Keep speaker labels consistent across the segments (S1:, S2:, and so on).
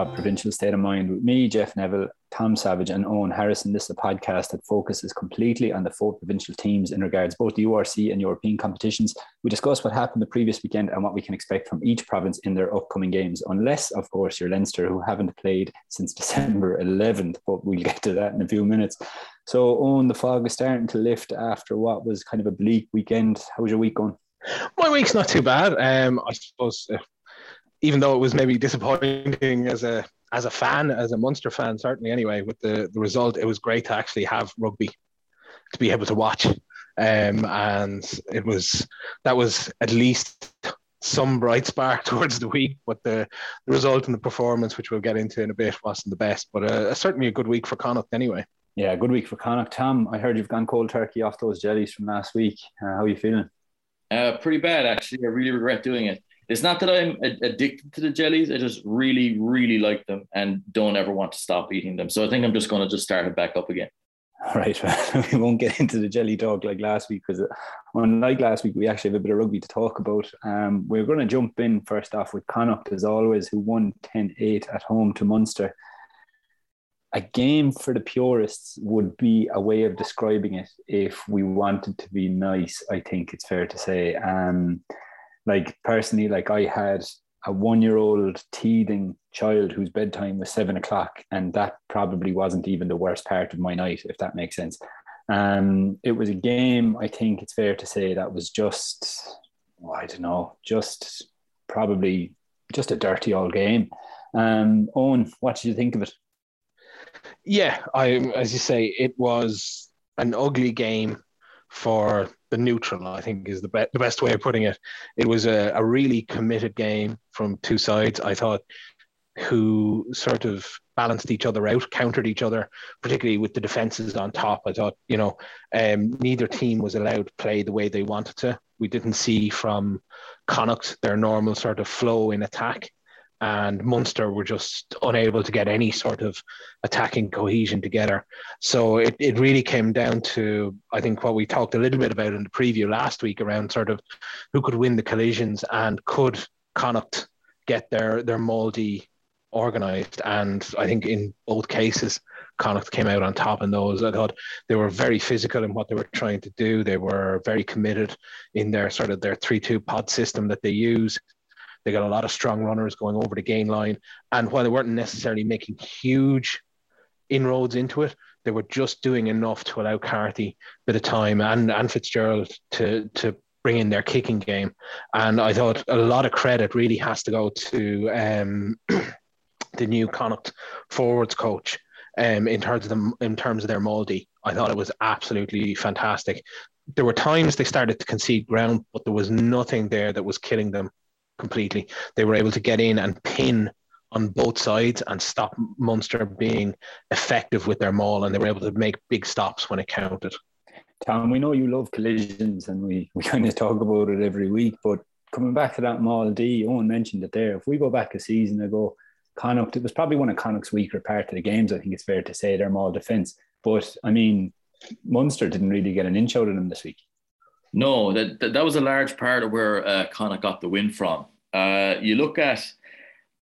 S1: of Provincial State of Mind with me, Jeff Neville, Tom Savage, and Owen Harrison. This is a podcast that focuses completely on the four provincial teams in regards both the URC and European competitions. We discuss what happened the previous weekend and what we can expect from each province in their upcoming games, unless, of course, you're Leinster, who haven't played since December 11th, but we'll get to that in a few minutes. So, Owen, the fog is starting to lift after what was kind of a bleak weekend. How was your week going?
S2: My week's not too bad. Um, I suppose even though it was maybe disappointing as a as a fan, as a Munster fan, certainly anyway, with the, the result, it was great to actually have rugby to be able to watch. Um, and it was that was at least some bright spark towards the week, but the, the result and the performance, which we'll get into in a bit, wasn't the best. But uh, certainly a good week for Connacht anyway.
S1: Yeah, good week for Connacht. Tom, I heard you've gone cold turkey off those jellies from last week. Uh, how are you feeling?
S3: Uh, pretty bad, actually. I really regret doing it. It's not that I'm addicted to the jellies. I just really, really like them and don't ever want to stop eating them. So I think I'm just going to just start it back up again.
S1: All right, we won't get into the jelly talk like last week because, uh, unlike last week, we actually have a bit of rugby to talk about. Um, we're going to jump in first off with Connacht, as always, who won 10 8 at home to Munster. A game for the purists would be a way of describing it if we wanted to be nice, I think it's fair to say. Um, like personally, like I had a one year old teething child whose bedtime was seven o'clock, and that probably wasn't even the worst part of my night, if that makes sense. Um, it was a game, I think it's fair to say, that was just, oh, I don't know, just probably just a dirty old game. Um, Owen, what did you think of it?
S2: Yeah, I, as you say, it was an ugly game for the neutral, I think is the, be- the best way of putting it. It was a, a really committed game from two sides. I thought who sort of balanced each other out, countered each other, particularly with the defenses on top. I thought, you know, um, neither team was allowed to play the way they wanted to. We didn't see from Connacht their normal sort of flow in attack and Munster were just unable to get any sort of attacking cohesion together. So it, it really came down to, I think, what we talked a little bit about in the preview last week around sort of who could win the collisions and could Connacht get their, their Maul D organised. And I think in both cases, Connacht came out on top in those. I thought they were very physical in what they were trying to do. They were very committed in their sort of their 3 2 pod system that they use. They got a lot of strong runners going over the gain line. And while they weren't necessarily making huge inroads into it, they were just doing enough to allow Carthy a bit of time and, and Fitzgerald to, to bring in their kicking game. And I thought a lot of credit really has to go to um, the new Connacht forwards coach um, in terms of them in terms of their maul D. I thought it was absolutely fantastic. There were times they started to concede ground, but there was nothing there that was killing them completely. They were able to get in and pin on both sides and stop Munster being effective with their maul, and they were able to make big stops when it counted.
S1: Tom, we know you love collisions, and we, we kind of talk about it every week. But coming back to that Maul D, Owen mentioned it there. If we go back a season ago, Connacht, it was probably one of Connacht's weaker part of the games. I think it's fair to say their Maul defence. But I mean, Munster didn't really get an inch out of them this week.
S3: No, that, that, that was a large part of where uh, got the win from. Uh, you look at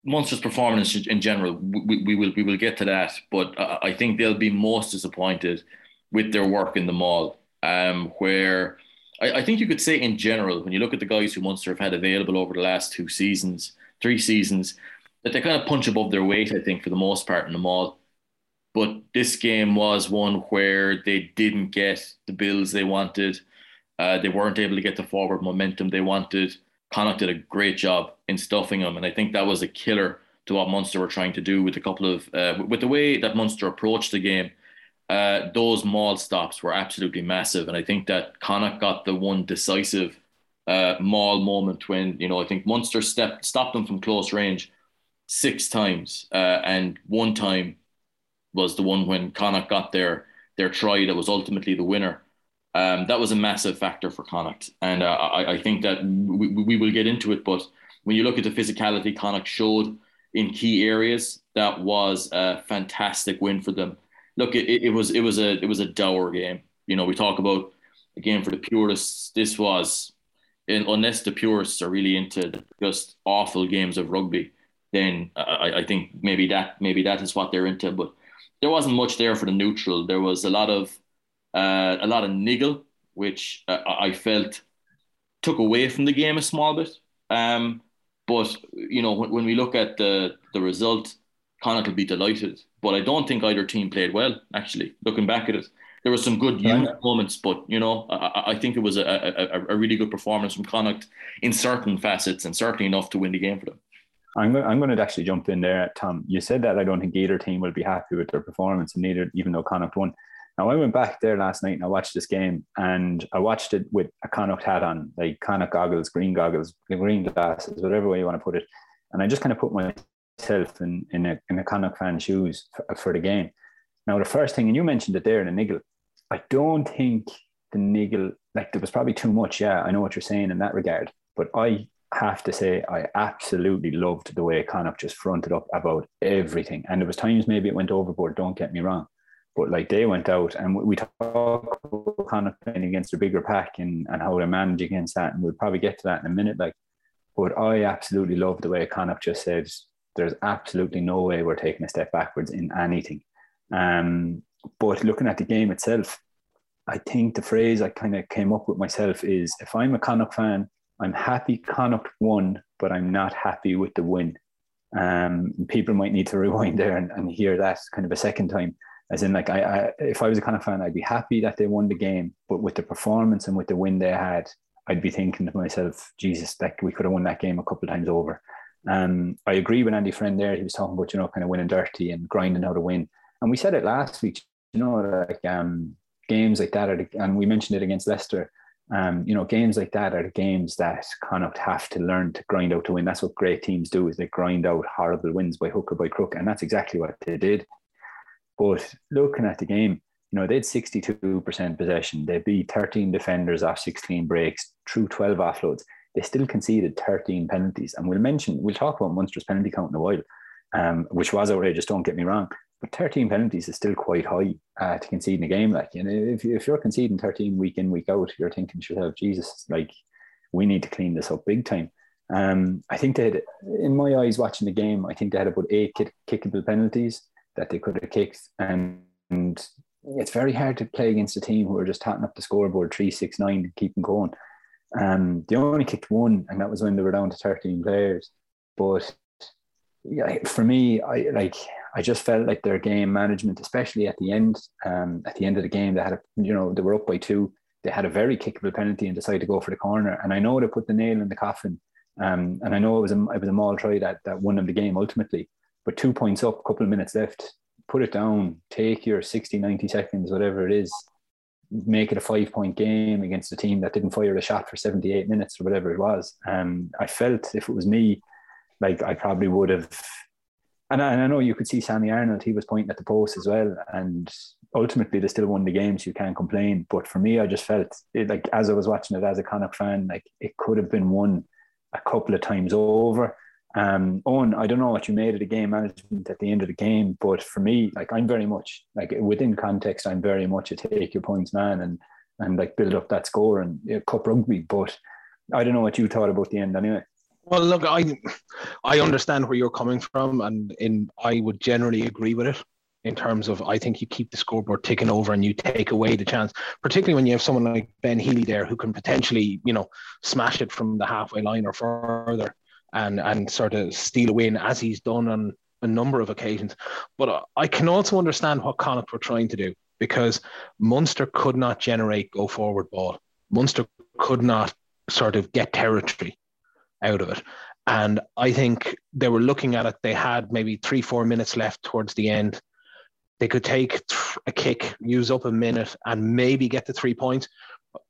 S3: Munster's performance in general. We, we will we will get to that, but I think they'll be most disappointed with their work in the maul, um, where I, I, think you could say in general, when you look at the guys who Munster have had available over the last two seasons, three seasons, that they kind of punch above their weight. I think for the most part in the maul. But this game was one where they didn't get the bills they wanted. Uh, they weren't able to get the forward momentum they wanted. Connacht did a great job in stuffing them, and I think that was a killer to what Munster were trying to do with a couple of uh, with the way that Munster approached the game. Uh, those maul stops were absolutely massive, and I think that Connacht got the one decisive uh, maul moment when you know I think Munster stepped stopped them from close range six times, uh, and one time was the one when Connacht got their their try that was ultimately the winner. Um, that was a massive factor for Connacht, and uh, I, I, think that we, we, will get into it. But when you look at the physicality Connacht showed in key areas, that was a fantastic win for them. Look, it, it was it was a it was a dour game. You know, we talk about a game for the purists. This was, in, unless the purists are really into just awful games of rugby, then I, I think maybe that maybe that is what they're into. But there wasn't much there for the neutral. There was a lot of uh, a lot of niggle, which uh, I felt took away from the game a small bit. Um, but you know, when, when we look at the the result, Connacht will be delighted. But I don't think either team played well. Actually, looking back at it, there were some good moments, but you know, I, I think it was a, a, a, really good performance from Connacht in certain facets, and certainly enough to win the game for them.
S1: I'm going, I'm going to actually jump in there, Tom. You said that I don't think either team will be happy with their performance, and neither, even though Connacht won. Now I went back there last night and I watched this game, and I watched it with a Connacht hat on, like Connacht goggles, green goggles, green glasses, whatever way you want to put it, and I just kind of put myself in in a, in a Connacht fan shoes for, for the game. Now the first thing, and you mentioned it there in the niggle, I don't think the niggle like there was probably too much. Yeah, I know what you're saying in that regard, but I have to say I absolutely loved the way Connacht just fronted up about everything. And there was times maybe it went overboard. Don't get me wrong, but like they went out and we talk about Connacht playing against a bigger pack and, and how they manage against that, and we'll probably get to that in a minute. Like, but I absolutely love the way Connacht just said, "There's absolutely no way we're taking a step backwards in anything." Um, but looking at the game itself, I think the phrase I kind of came up with myself is, if I'm a Connacht fan I'm happy Connacht won, but I'm not happy with the win. Um, people might need to rewind there and, and hear that kind of a second time. As in, like, I, I, if I was a Connacht fan, I'd be happy that they won the game, but with the performance and with the win they had, I'd be thinking to myself, Jesus, like we could have won that game a couple times over. Um, I agree with Andy Friend there. He was talking about, you know, kind of winning dirty and grinding how to win. And we said it last week, you know, like um, games like that, the, and we mentioned it against Leicester um, you know, games like that are the games that Connacht have to learn to grind out to win. That's what great teams do is they grind out horrible wins by hook or by crook. And that's exactly what they did. But looking at the game, you know, they had 62% possession. They beat 13 defenders off 16 breaks through 12 offloads. They still conceded 13 penalties. And we'll mention, we'll talk about Munster's penalty count in a while, um, which was outrageous, don't get me wrong. But 13 penalties is still quite high uh, to concede in a game. Like, you know, if, if you're conceding 13 week in, week out, you're thinking to yourself, Jesus, like, we need to clean this up big time. Um, I think they had, in my eyes, watching the game, I think they had about eight kick, kickable penalties that they could have kicked. And, and it's very hard to play against a team who are just tatting up the scoreboard 3 6 9 and keeping going. Um, they only kicked one, and that was when they were down to 13 players. But yeah, for me, I like I just felt like their game management, especially at the end, um, at the end of the game, they had a, you know, they were up by two. They had a very kickable penalty and decided to go for the corner. And I know they put the nail in the coffin. Um, and I know it was a, it was a Maul try that, that won them the game ultimately. But two points up, a couple of minutes left, put it down, take your 60, 90 seconds, whatever it is, make it a five point game against a team that didn't fire a shot for 78 minutes or whatever it was. Um, I felt if it was me, like I probably would have and I, and I know you could see Sammy Arnold, he was pointing at the post as well. And ultimately, they still won the game, so you can't complain. But for me, I just felt it, like as I was watching it as a Connacht fan, like it could have been won a couple of times over. Um, Owen, I don't know what you made of the game management at the end of the game, but for me, like I'm very much like within context, I'm very much a take your points man and and like build up that score and you know, cup rugby. But I don't know what you thought about the end anyway.
S2: Well, look, I I understand where you're coming from, and in I would generally agree with it in terms of I think you keep the scoreboard ticking over and you take away the chance, particularly when you have someone like Ben Healy there who can potentially, you know, smash it from the halfway line or further and and sort of steal a win as he's done on a number of occasions. But I can also understand what Connacht were trying to do because Munster could not generate go forward ball. Munster could not sort of get territory out of it. And I think they were looking at it, they had maybe three, four minutes left towards the end. They could take a kick, use up a minute, and maybe get the three points.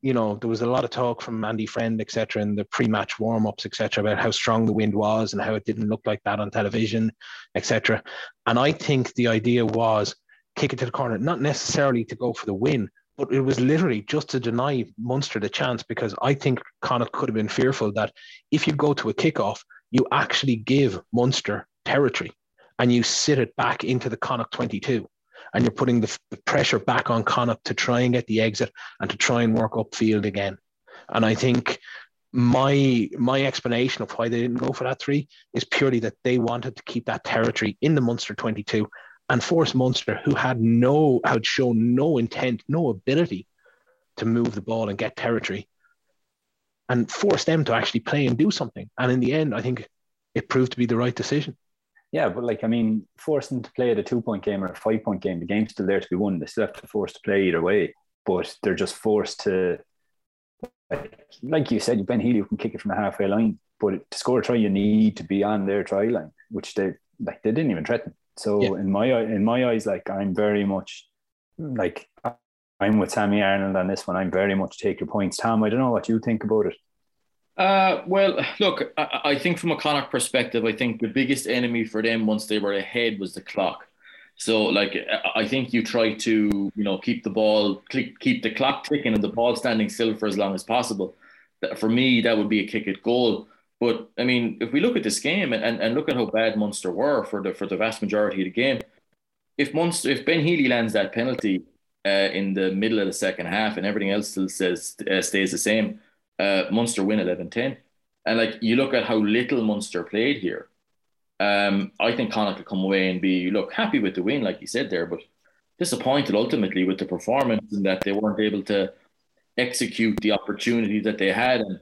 S2: You know, there was a lot of talk from Andy Friend, etc., in the pre-match warm-ups, etc., about how strong the wind was and how it didn't look like that on television, etc. And I think the idea was kick it to the corner, not necessarily to go for the win, but it was literally just to deny Munster the chance because I think Connacht could have been fearful that if you go to a kickoff, you actually give Munster territory and you sit it back into the Connacht 22 and you're putting the, the pressure back on Connacht to try and get the exit and to try and work upfield again. And I think my my explanation of why they didn't go for that three is purely that they wanted to keep that territory in the Munster 22 and force Munster, who had no had shown no intent, no ability to move the ball and get territory, and force them to actually play and do something. And in the end, I think it proved to be the right decision.
S1: Yeah, but like I mean, force them to play at a two point game or a five point game, the game's still there to be won. They still have to force to play either way, but they're just forced to like you said, Ben Healy can kick it from the halfway line, but to score a try, you need to be on their try line, which they like they didn't even threaten. So yeah. in my in my eyes, like I'm very much like I'm with Sammy Arnold on this one. I'm very much take your points, Tom. I don't know what you think about it.
S3: Uh, well, look, I, I think from a Connacht perspective, I think the biggest enemy for them once they were ahead was the clock. So, like, I think you try to, you know, keep the ball, keep the clock ticking and the ball standing still for as long as possible. For me, that would be a kick at goal. But I mean, if we look at this game and, and, and look at how bad Munster were for the for the vast majority of the game, if Munster, if Ben Healy lands that penalty uh, in the middle of the second half and everything else still says uh, stays the same, uh, Munster win 11-10. And like you look at how little Munster played here, um, I think Connacht could come away and be look happy with the win, like you said there, but disappointed ultimately with the performance and that they weren't able to execute the opportunity that they had. And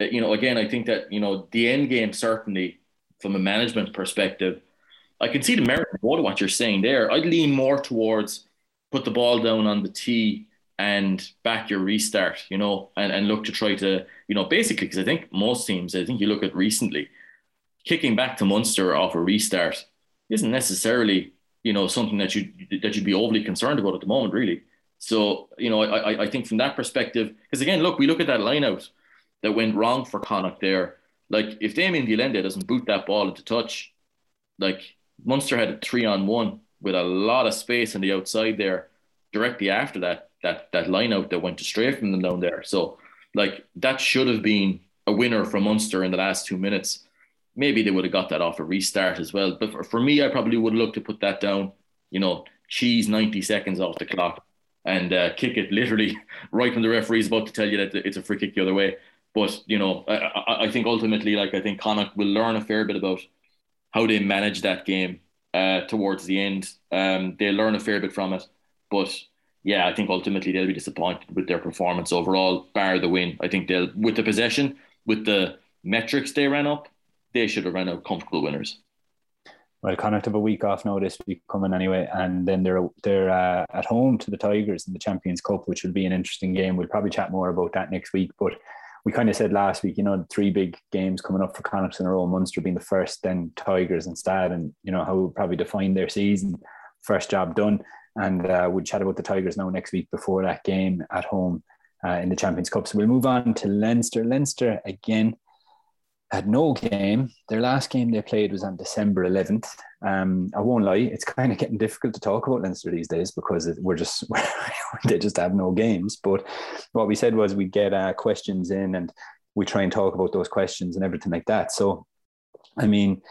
S3: uh, you know, again, I think that you know the end game certainly from a management perspective, I can see the merit of what you're saying there. I'd lean more towards put the ball down on the tee and back your restart, you know, and, and look to try to, you know, basically, because I think most teams, I think you look at recently, kicking back to Munster off a restart isn't necessarily you know something that you that you'd be overly concerned about at the moment, really. So you know, I I think from that perspective, because again, look, we look at that line out that went wrong for Connacht there. Like if Damian de Allende doesn't boot that ball into touch, like Munster had a three on one with a lot of space on the outside there directly after that that that line out that went astray from them down there. So like that should have been a winner for Munster in the last two minutes maybe they would have got that off a restart as well. But for, for me, I probably would look to put that down, you know, cheese 90 seconds off the clock and uh, kick it literally right when the referee is about to tell you that it's a free kick the other way. But, you know, I, I think ultimately, like, I think Connacht will learn a fair bit about how they manage that game uh, towards the end. Um, they learn a fair bit from it. But yeah, I think ultimately they'll be disappointed with their performance overall, bar the win. I think they'll, with the possession, with the metrics they ran up, they should have run out comfortable winners.
S1: Well, Connacht have a week off now this week coming anyway, and then they're they're uh, at home to the Tigers in the Champions Cup, which will be an interesting game. We'll probably chat more about that next week, but we kind of said last week, you know, three big games coming up for Connacht in a row, Munster being the first, then Tigers instead, and you know how we'll probably define their season. First job done, and uh, we'll chat about the Tigers now next week before that game at home uh, in the Champions Cup. So we'll move on to Leinster. Leinster again had no game. Their last game they played was on December 11th. Um, I won't lie, it's kind of getting difficult to talk about Leinster these days because we're just they just have no games. But what we said was we get uh, questions in and we try and talk about those questions and everything like that. So, I mean,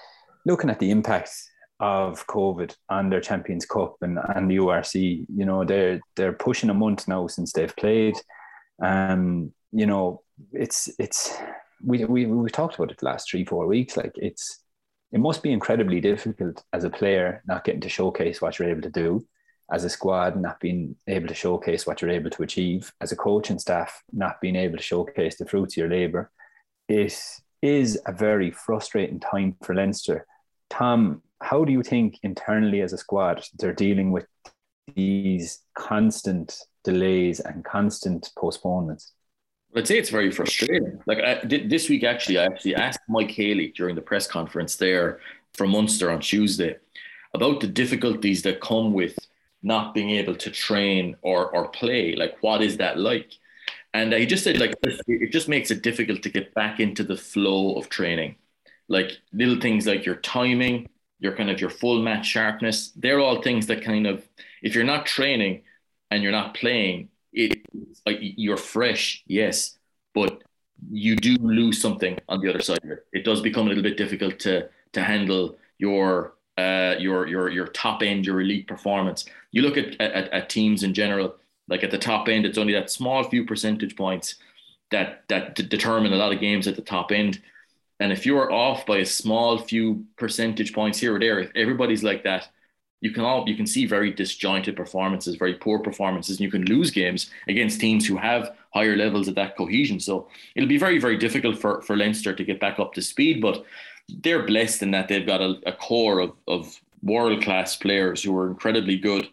S1: looking at the impact of COVID and their Champions Cup and, and the URC, you know, they're they're pushing a month now since they've played. Um, you know, it's it's we, we we talked about it the last three four weeks. Like it's it must be incredibly difficult as a player not getting to showcase what you're able to do, as a squad not being able to showcase what you're able to achieve, as a coach and staff not being able to showcase the fruits of your labour. It is a very frustrating time for Leinster. Tom, how do you think internally as a squad they're dealing with these constant delays and constant postponements?
S3: I'd say it's very frustrating. Like I, this week, actually, I actually asked Mike Haley during the press conference there from Munster on Tuesday about the difficulties that come with not being able to train or or play. Like, what is that like? And he just said, like, it just makes it difficult to get back into the flow of training. Like little things like your timing, your kind of your full match sharpness. They're all things that kind of, if you're not training and you're not playing, it like you're fresh, yes, but you do lose something on the other side of it. It does become a little bit difficult to to handle your uh, your your your top end, your elite performance. You look at, at at teams in general, like at the top end, it's only that small few percentage points that that determine a lot of games at the top end. And if you're off by a small few percentage points here or there, if everybody's like that, you can all you can see very disjointed performances, very poor performances, and you can lose games against teams who have higher levels of that cohesion. So it'll be very, very difficult for, for Leinster to get back up to speed, but they're blessed in that they've got a, a core of, of world class players who are incredibly good.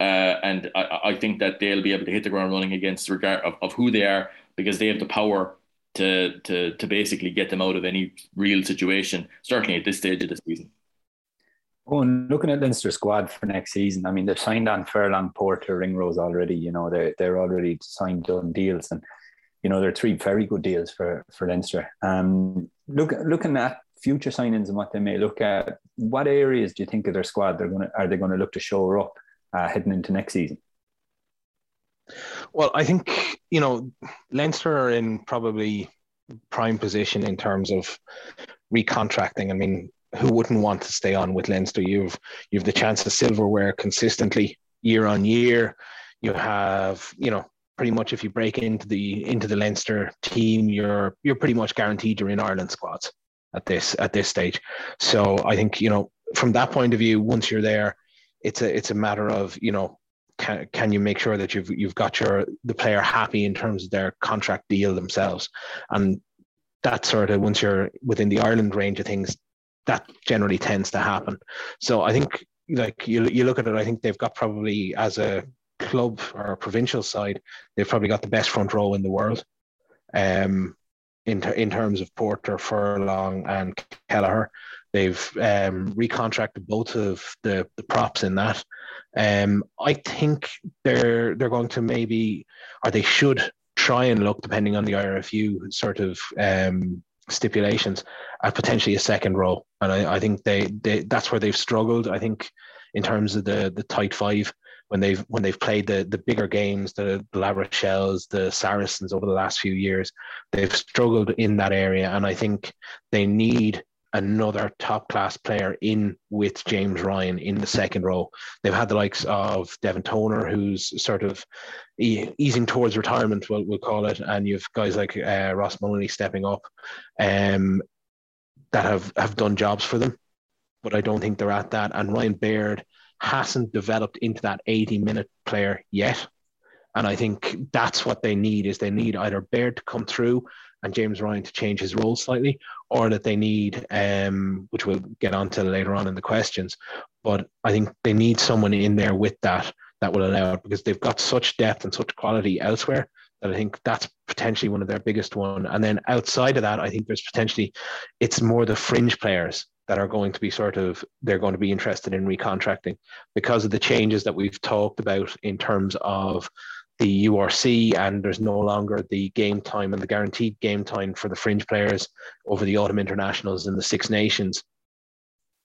S3: Uh, and I, I, think that they'll be able to hit the ground running against regard of, of who they are because they have the power to, to, to basically get them out of any real situation, certainly at this stage of the season.
S1: Oh, and looking at Leinster squad for next season, I mean, they've signed on Furlong, Porter, Ringrose already. You know, they're they're already signed done deals, and you know they're three very good deals for for Leinster. Um, look looking at future signings and what they may look at, what areas do you think of their squad they're going to are they going to look to show up uh, heading into next season?
S2: Well, I think you know Leinster are in probably prime position in terms of recontracting. I mean, who wouldn't want to stay on with Leinster? You've you've the chance of silverware consistently year on year. You have, you know, pretty much if you break into the into the Leinster team, you're you're pretty much guaranteed you're in Ireland squads at this at this stage. So I think you know from that point of view, once you're there, it's a it's a matter of you know can, can you make sure that you've you've got your the player happy in terms of their contract deal themselves, and that sort of once you're within the Ireland range of things, that generally tends to happen. So I think like you you look at it, I think they've got probably as a club or a provincial side, they've probably got the best front row in the world. Um, in, ter- in terms of Porter, Furlong, and Kelleher, they've um, recontracted both of the, the props in that. Um, I think they're they're going to maybe, or they should try and look, depending on the IRFU sort of um, stipulations at potentially a second row. And I, I think they, they that's where they've struggled. I think in terms of the the tight five when they've when they've played the the bigger games, the, the La Rochelles, the Saracens over the last few years, they've struggled in that area. And I think they need another top class player in with James Ryan in the second row. They've had the likes of Devin Toner, who's sort of easing towards retirement, we'll, we'll call it, and you've guys like uh, Ross Molony stepping up, um, that have have done jobs for them. But I don't think they're at that. And Ryan Baird hasn't developed into that 80 minute player yet. And I think that's what they need is they need either Baird to come through and James Ryan to change his role slightly, or that they need, um, which we'll get onto later on in the questions. But I think they need someone in there with that that will allow it because they've got such depth and such quality elsewhere that I think that's potentially one of their biggest one. And then outside of that, I think there's potentially it's more the fringe players that are going to be sort of they're going to be interested in recontracting because of the changes that we've talked about in terms of the URC, and there's no longer the game time and the guaranteed game time for the fringe players over the autumn internationals in the Six Nations.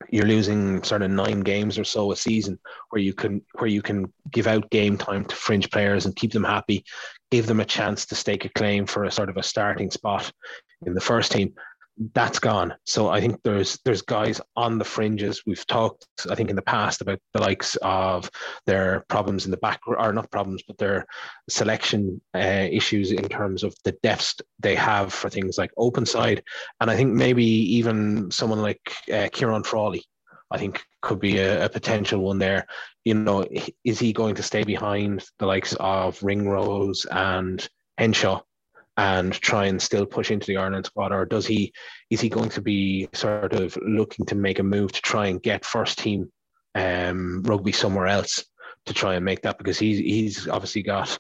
S2: You're losing sort of nine games or so a season where you can where you can give out game time to fringe players and keep them happy, give them a chance to stake a claim for a sort of a starting spot in the first team that's gone. So I think there's there's guys on the fringes. We've talked, I think, in the past about the likes of their problems in the back, or not problems, but their selection uh, issues in terms of the depths they have for things like open side, and I think maybe even someone like uh, Ciarán Frawley. I think could be a, a, potential one there. You know, is he going to stay behind the likes of Ringrose and Henshaw and try and still push into the Ireland squad, or does he is he going to be sort of looking to make a move to try and get first team um, rugby somewhere else to try and make that because he's he's obviously got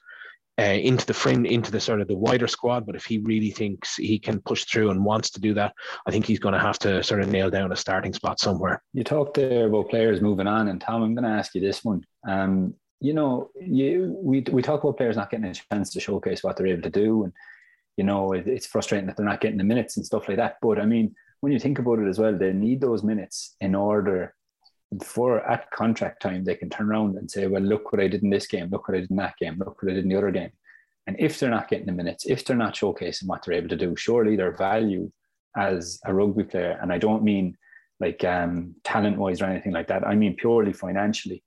S2: uh, into the frame into the sort of the wider squad, but if he really thinks he can push through and wants to do that, I think he's going to have to sort of nail down a starting spot somewhere.
S1: You talked there about players moving on, and Tom, I'm going to ask you this one. Um, you know, you we we talk about players not getting a chance to showcase what they're able to do, and you know, it, it's frustrating that they're not getting the minutes and stuff like that. But I mean, when you think about it as well, they need those minutes in order for at contract time they can turn around and say, well, look what I did in this game, look what I did in that game, look what I did in the other game. And if they're not getting the minutes, if they're not showcasing what they're able to do, surely their value as a rugby player, and I don't mean like um, talent wise or anything like that, I mean purely financially,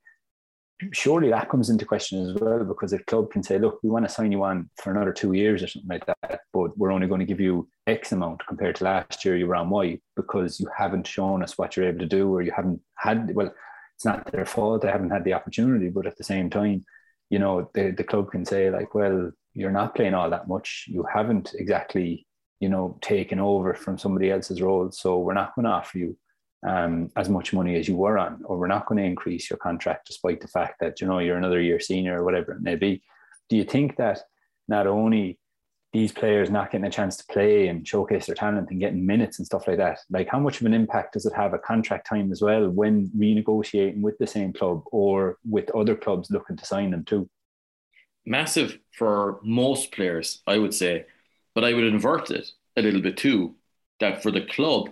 S1: surely that comes into question as well because a club can say, look, we want to sign you on for another two years or something like that, but we're only going to give you X amount compared to last year you were on Y because you haven't shown us what you're able to do or you haven't had, well, it's not their fault. They haven't had the opportunity, but at the same time, you know, the, the club can say like, well, you're not playing all that much. You haven't exactly, you know, taken over from somebody else's role. So we're not going to offer you um, as much money as you were on, or we're not going to increase your contract despite the fact that you know you're another year senior or whatever it may be. Do you think that not only these players not getting a chance to play and showcase their talent and getting minutes and stuff like that, like how much of an impact does it have at contract time as well when renegotiating with the same club or with other clubs looking to sign them too?
S3: Massive for most players, I would say, but I would invert it a little bit too. That for the club,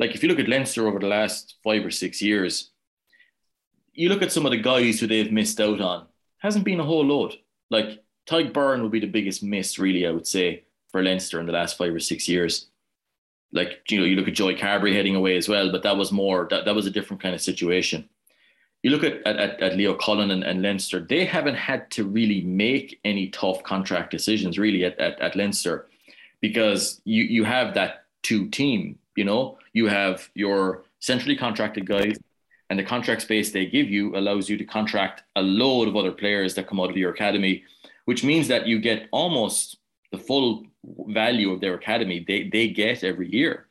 S3: like if you look at Leinster over the last five or six years, you look at some of the guys who they've missed out on, hasn't been a whole load. Like Tadhg Beirne would be the biggest miss, really, I would say, for Leinster in the last five or six years. Like, you know, you look at Joey Carbery heading away as well, but that was more, that, that was a different kind of situation. You look at, at, at Leo Cullen and, and Leinster, they haven't had to really make any tough contract decisions, really, at, at, at Leinster, because you, you have that two team you know, you have your centrally contracted guys, and the contract space they give you allows you to contract a load of other players that come out of your academy, which means that you get almost the full value of their academy they, they get every year.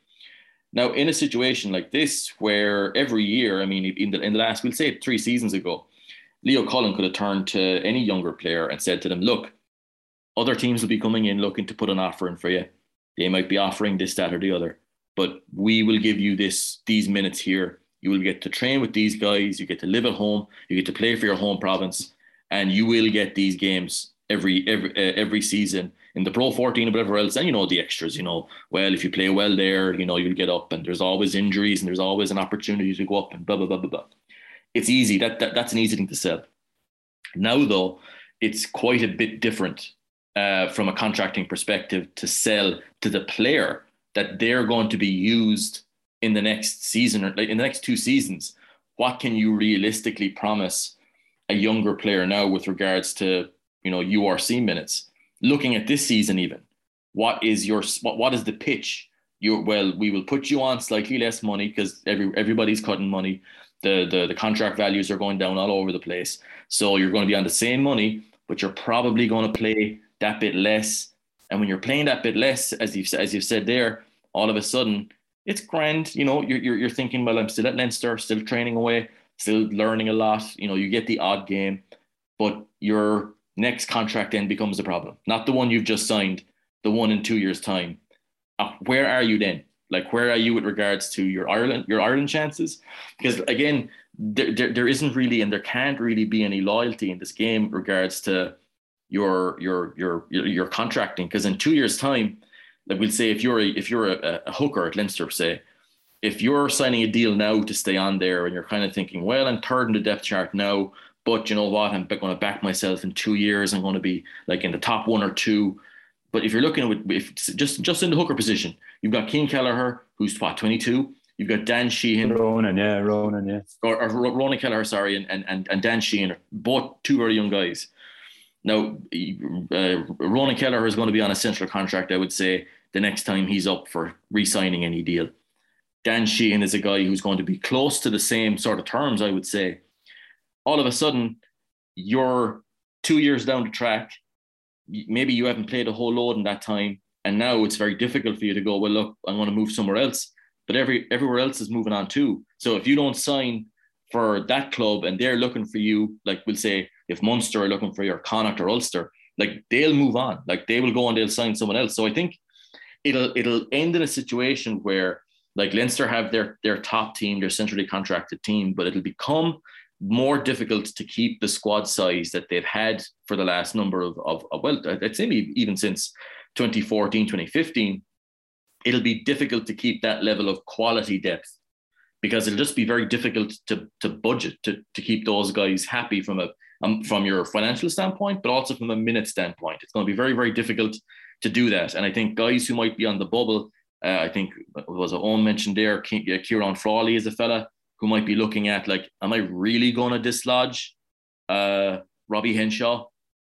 S3: Now, in a situation like this, where every year, I mean, in the, in the last, we'll say three seasons ago, Leo Cullen could have turned to any younger player and said to them, look, other teams will be coming in looking to put an offer in for you. They might be offering this, that, or the other but we will give you this these minutes here. You will get to train with these guys. You get to live at home. You get to play for your home province, and you will get these games every every uh, every season in the Pro 14 or whatever else. And you know the extras. You know, well if you play well there, you know you'll get up, and there's always injuries, and there's always an opportunity to go up, and blah blah blah blah blah. It's easy. That, that that's an easy thing to sell. Now though, it's quite a bit different uh, from a contracting perspective to sell to the player that they're going to be used in the next season or like in the next two seasons, what can you realistically promise a younger player now with regards to you know URC minutes? Looking at this season, even what is your what, what is the pitch? You well, we will put you on slightly less money because every everybody's cutting money. The, the the contract values are going down all over the place. So you're going to be on the same money, but you're probably going to play that bit less and when you're playing that bit less, as you've as you've said there, all of a sudden it's grand. You know, you're you're, you're thinking, well, I'm still at Leinster, still training away, still learning a lot. You know, you get the odd game, but your next contract then becomes a problem. Not the one you've just signed, the one in two years' time. Uh, where are you then? Like, where are you with regards to your Ireland, your Ireland chances? Because again, there, there, there isn't really, and there can't really be any loyalty in this game regards to your your your your, your contracting because in two years time like we'll say if you're a, if you're a, a hooker at Leinster say if you're signing a deal now to stay on there and you're kind of thinking well I'm third in the depth chart now but you know what I'm going to back myself in two years I'm going to be like in the top one or two but if you're looking at if just just in the hooker position you've got Cian Kelleher who's what 22 You've got Dan Sheehan.
S1: Ronan, yeah, Ronan, yeah.
S3: Or, or Ronan Kelleher, sorry, and, and, and Dan Sheehan, both two very young guys. Now, uh, Ronan Kelleher is going to be on a central contract, I would say, the next time he's up for re signing any deal. Dan Sheehan is a guy who's going to be close to the same sort of terms, I would say. All of a sudden, you're two years down the track. Maybe you haven't played a whole load in that time. And now it's very difficult for you to go, well, look, I'm going to move somewhere else. But every everywhere else is moving on too. So if you don't sign for that club and they're looking for you, like we'll say if Munster are looking for your Connacht or Ulster, like they'll move on, like they will go and they'll sign someone else. So I think it'll it'll end in a situation where like Leinster have their their top team, their centrally contracted team, but it'll become more difficult to keep the squad size that they've had for the last number of, of, of well, I'd say even since 2014, 2015, it'll be difficult to keep that level of quality depth because it'll just be very difficult to, to budget to, to keep those guys happy from a um, from your financial standpoint, but also from a minute standpoint. It's going to be very, very difficult to do that. And I think guys who might be on the bubble, uh, I think was a Owen mentioned there, Ciarán Frawley is a fella who might be looking at like, am I really going to dislodge uh, Robbie Henshaw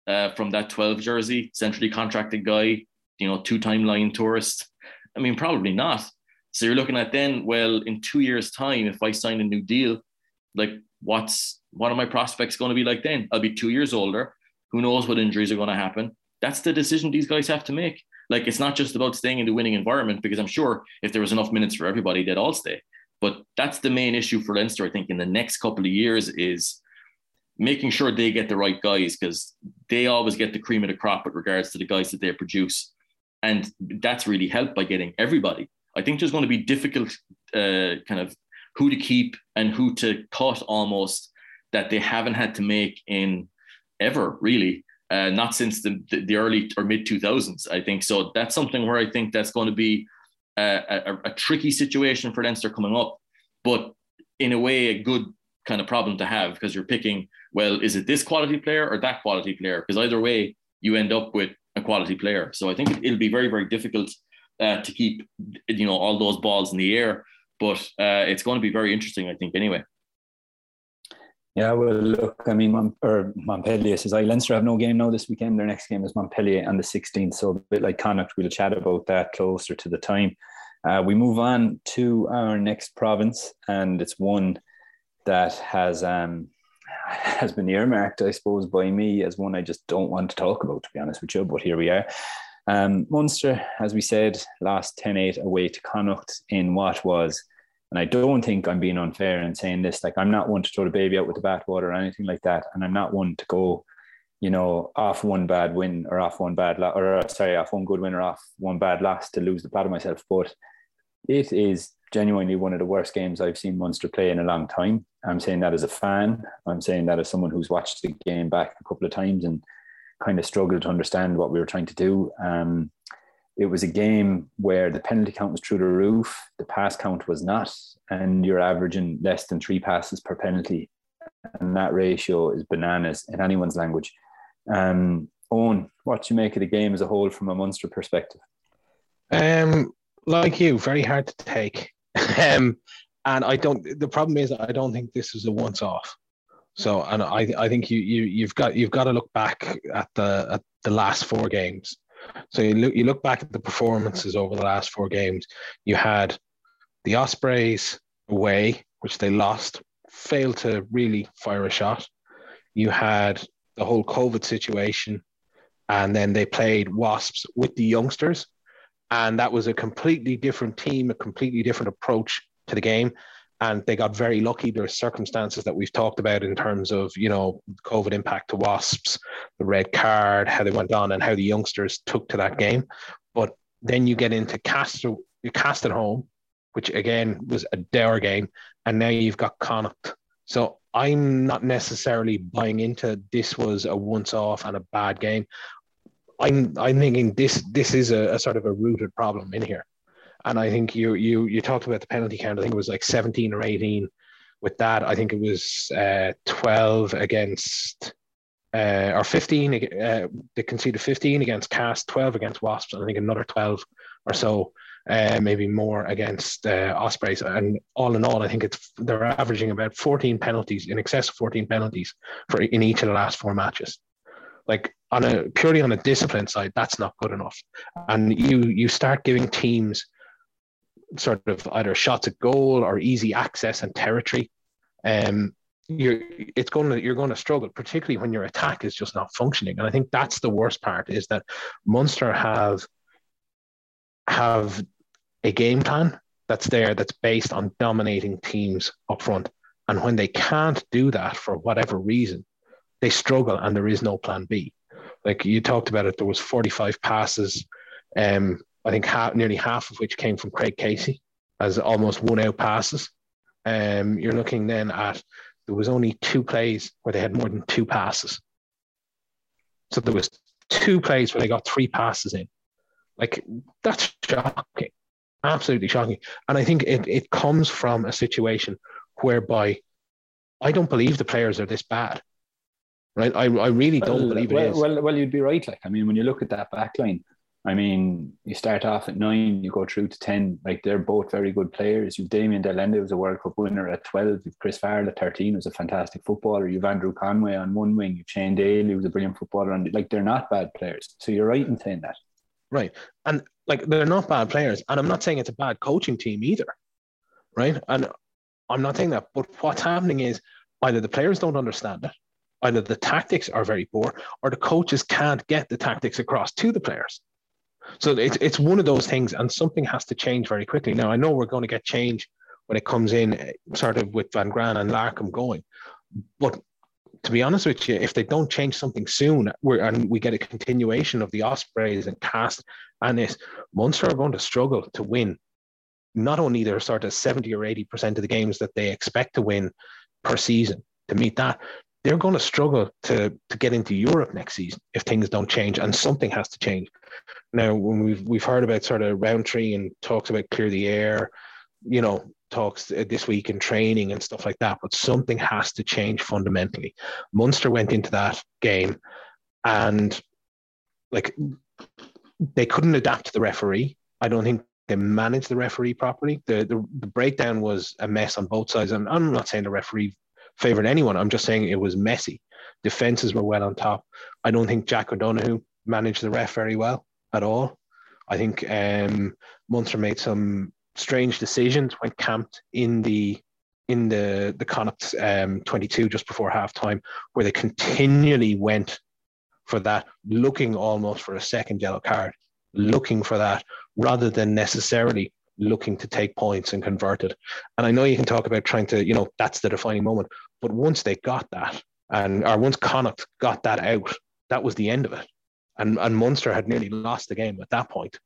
S3: uh, from that 12 jersey, centrally contracted guy, you know, two time Lion tourist? I mean, probably not. So you're looking at then, well, in two years' time, if I sign a new deal, like what's what are my prospects going to be like then? I'll be two years older. Who knows what injuries are going to happen? That's the decision these guys have to make. Like it's not just about staying in the winning environment because I'm sure if there was enough minutes for everybody, they'd all stay. But that's the main issue for Leinster, I think, in the next couple of years is making sure they get the right guys because they always get the cream of the crop with regards to the guys that they produce. And that's really helped by getting everybody. I think there's going to be difficult uh, kind of who to keep and who to cut almost that they haven't had to make in ever really. Uh, not since the, the, early or mid 2000s, I think. So that's something where I think that's going to be a, a, a tricky situation for Leinster coming up, but in a way, a good kind of problem to have because you're picking, well, is it this quality player or that quality player? Because either way, you end up with a quality player. So I think it, will be very, very difficult uh, to keep, you know, all those balls in the air. But uh, it's going to be very interesting, I think, anyway.
S1: Yeah, well, look, I mean, Mont- or Montpellier says, I Leinster have no game now this weekend. Their next game is Montpellier on the 16th. So a bit like Connacht, we'll chat about that closer to the time. Uh, we move on to our next province, and it's one that has um, has been earmarked, I suppose, by me as one I just don't want to talk about, to be honest with you. But here we are. Um, Munster, as we said, last 10 8 away to Connacht in what was and I don't think I'm being unfair in saying this. Like, I'm not one to throw the baby out with the bathwater or anything like that. And I'm not one to go, you know, off one bad win or off one bad, or uh, sorry, off one good win or off one bad loss to lose the plot of myself. But it is genuinely one of the worst games I've seen Munster play in a long time. I'm saying that as a fan. I'm saying that as someone who's watched the game back a couple of times and kind of struggled to understand what we were trying to do. Um, it was a game where the penalty count was through the roof, the pass count was not, and you're averaging less than three passes per penalty. And that ratio is bananas in anyone's language. Um, Owen, what do you make of the game as a whole from a Munster perspective?
S2: Um, like you, very hard to take. um, and I don't. The problem is, I don't think this is a once-off. So, and I, I think you, you, you've got, you've got to look back at the, at the last four games so you look you look back at the performances over the last four games. You had the Ospreys away, which they lost, failed to really fire a shot. You had the whole COVID situation, and then they played Wasps with the youngsters, and that was a completely different team, a completely different approach to the game and they got very lucky. There are circumstances that we've talked about in terms of you know COVID impact to Wasps, the red card, how they went on, and how the youngsters took to that game. But then you get into Castres you Castres at home, which again was a dour game, and now you've got Connacht. So I'm not necessarily buying into this was a once off and a bad game. I'm I'm thinking this this is a, a sort of a rooted problem in here. And I think you you you talked about the penalty count. I think it was like 17 or 18. With that, I think it was uh, 12 against uh, or 15. Uh, they conceded 15 against Castres, 12 against Wasps, and I think another 12 or so, uh, maybe more against uh, Ospreys. And all in all, I think it's they're averaging about 14 penalties, in excess of 14 penalties for in each of the last four matches. Like on a purely on a discipline side, that's not good enough. And you you start giving teams sort of either shots at goal or easy access and territory, um, you're it's going to you're going to struggle, particularly when your attack is just not functioning. And I think that's the worst part is that Munster have have a game plan that's there that's based on dominating teams up front. And when they can't do that for whatever reason, they struggle and there is no plan B. Like you talked about it, there was 45 passes um, I think half, nearly half of which came from Craig Casey as almost one out passes. Um, you're looking then at there was only two plays where they had more than two passes. So there was two plays where they got three passes in. Like that's shocking, absolutely shocking. And I think it, it comes from a situation whereby I don't believe the players are this bad. Right? I, I really don't
S1: well,
S2: believe it
S1: well,
S2: is.
S1: well, well, you'd be right. Like, I mean, when you look at that back line, I mean, you start off at nine, you go through to 10. Like they're both very good players. You've Damian de Allende, who's a World Cup winner at 12. You've Chris Farrell at 13, who's a fantastic footballer. You've Andrew Conway on one wing. You've Shane Daly, who's a brilliant footballer. And like they're not bad players. So you're right in saying that.
S2: Right. And like they're not bad players. And I'm not saying it's a bad coaching team either. Right. And I'm not saying that. But what's happening is either the players don't understand it, either the tactics are very poor, or the coaches can't get the tactics across to the players. So it's it's one of those things, and something has to change very quickly. Now I know we're going to get change when it comes in, eh, sort of with Van Graan and Larkham going, but to be honest with you, if they don't change something soon, we're, and we get a continuation of the Ospreys and Castres and this, Munster are going to struggle to win. Not only their sort of 70 or 80% of the games that they expect to win per season to meet that, they're going to struggle to, to get into Europe next season if things don't change, and something has to change. Now, when we've we've heard about sort of Rowntree and talks about clear the air, you know, talks uh, this week in training and stuff like that, but something has to change fundamentally. Munster went into that game, and like they couldn't adapt to the referee. I don't think they managed the referee properly. The, the the breakdown was a mess on both sides, and I'm not saying the referee favored anyone. I'm just saying it was messy. Defenses were well on top. I don't think Jack O'Donoghue managed the ref very well at all. I think um, Munster made some strange decisions when camped in the in the the Connacht um, 22 just before halftime, where they continually went for that, looking almost for a second yellow card, looking for that rather than necessarily looking to take points and convert it. And I know you can talk about trying to, you know, that's the defining moment. But once they got that, and or once Connacht got that out, that was the end of it. And and Munster had nearly lost the game at that point.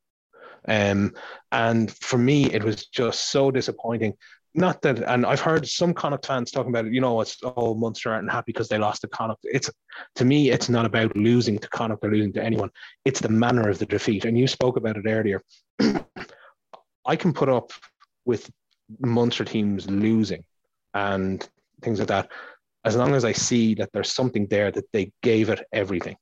S2: Um, and for me, it was just so disappointing. Not that, and I've heard some Connacht fans talking about it. You know, it's oh Munster aren't happy because they lost to Connacht. It's to me, it's not about losing to Connacht or losing to anyone. It's the manner of the defeat. And you spoke about it earlier. I can put up with Munster teams losing and things like that, as long as I see that there's something there that they gave it everything.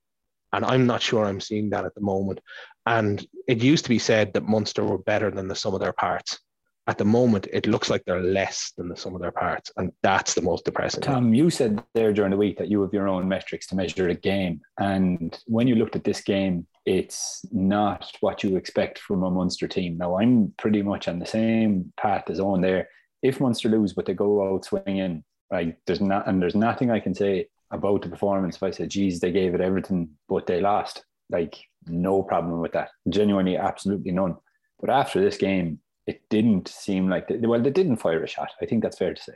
S2: And I'm not sure I'm seeing that at the moment. And it used to be said that Munster were better than the sum of their parts. At the moment, it looks like they're less than the sum of their parts. And that's the most depressing.
S1: Tom, you said there during the week that you have your own metrics to measure a game. And when you looked at this game, it's not what you expect from a Munster team. Now, I'm pretty much on the same path as on there. If Munster lose, but they go out swinging, like there's not, and there's nothing I can say about the performance. If I said, "Geez, they gave it everything, but they lost," like no problem with that. Genuinely, absolutely none. But after this game, it didn't seem like they, well, they didn't fire a shot. I think that's fair to say.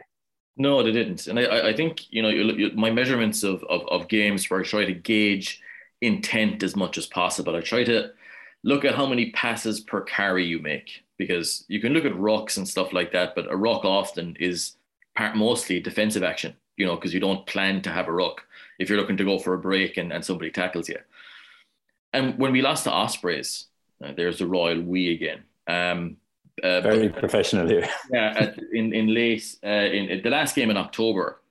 S3: No, they didn't, and I, I think you know my measurements of, of of games where I try to gauge intent as much as possible. I try to look at how many passes per carry you make because you can look at rucks and stuff like that, but a ruck often is part mostly defensive action, you know, because you don't plan to have a ruck if you're looking to go for a break and, and somebody tackles you. And when we lost to Ospreys, uh, there's the royal we again. Um,
S1: uh, Very but, professional here.
S3: yeah, at, in in late uh, in, in the last game in October,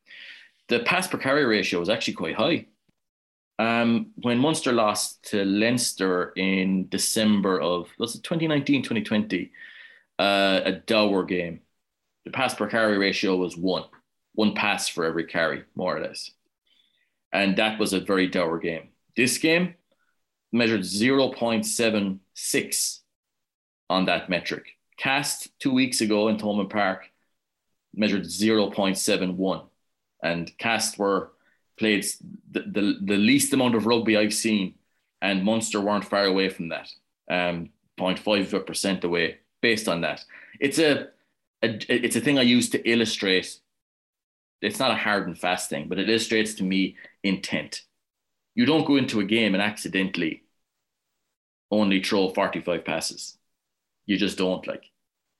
S3: the pass per carry ratio was actually quite high. Um, when Munster lost to Leinster in December of was it 2019, 2020, uh, a dour game. The pass per carry ratio was one, one pass for every carry, more or less. And that was a very dour game. This game measured 0.76 on that metric. Castres two weeks ago in Thomond Park measured 0.71. And Castres were played the, the, the least amount of rugby I've seen, and Munster weren't far away from that, um, 0.5% away based on that. It's a, a, it's a thing I use to illustrate. It's not a hard and fast thing, but it illustrates to me intent. You don't go into a game and accidentally only throw 45 passes. You just don't like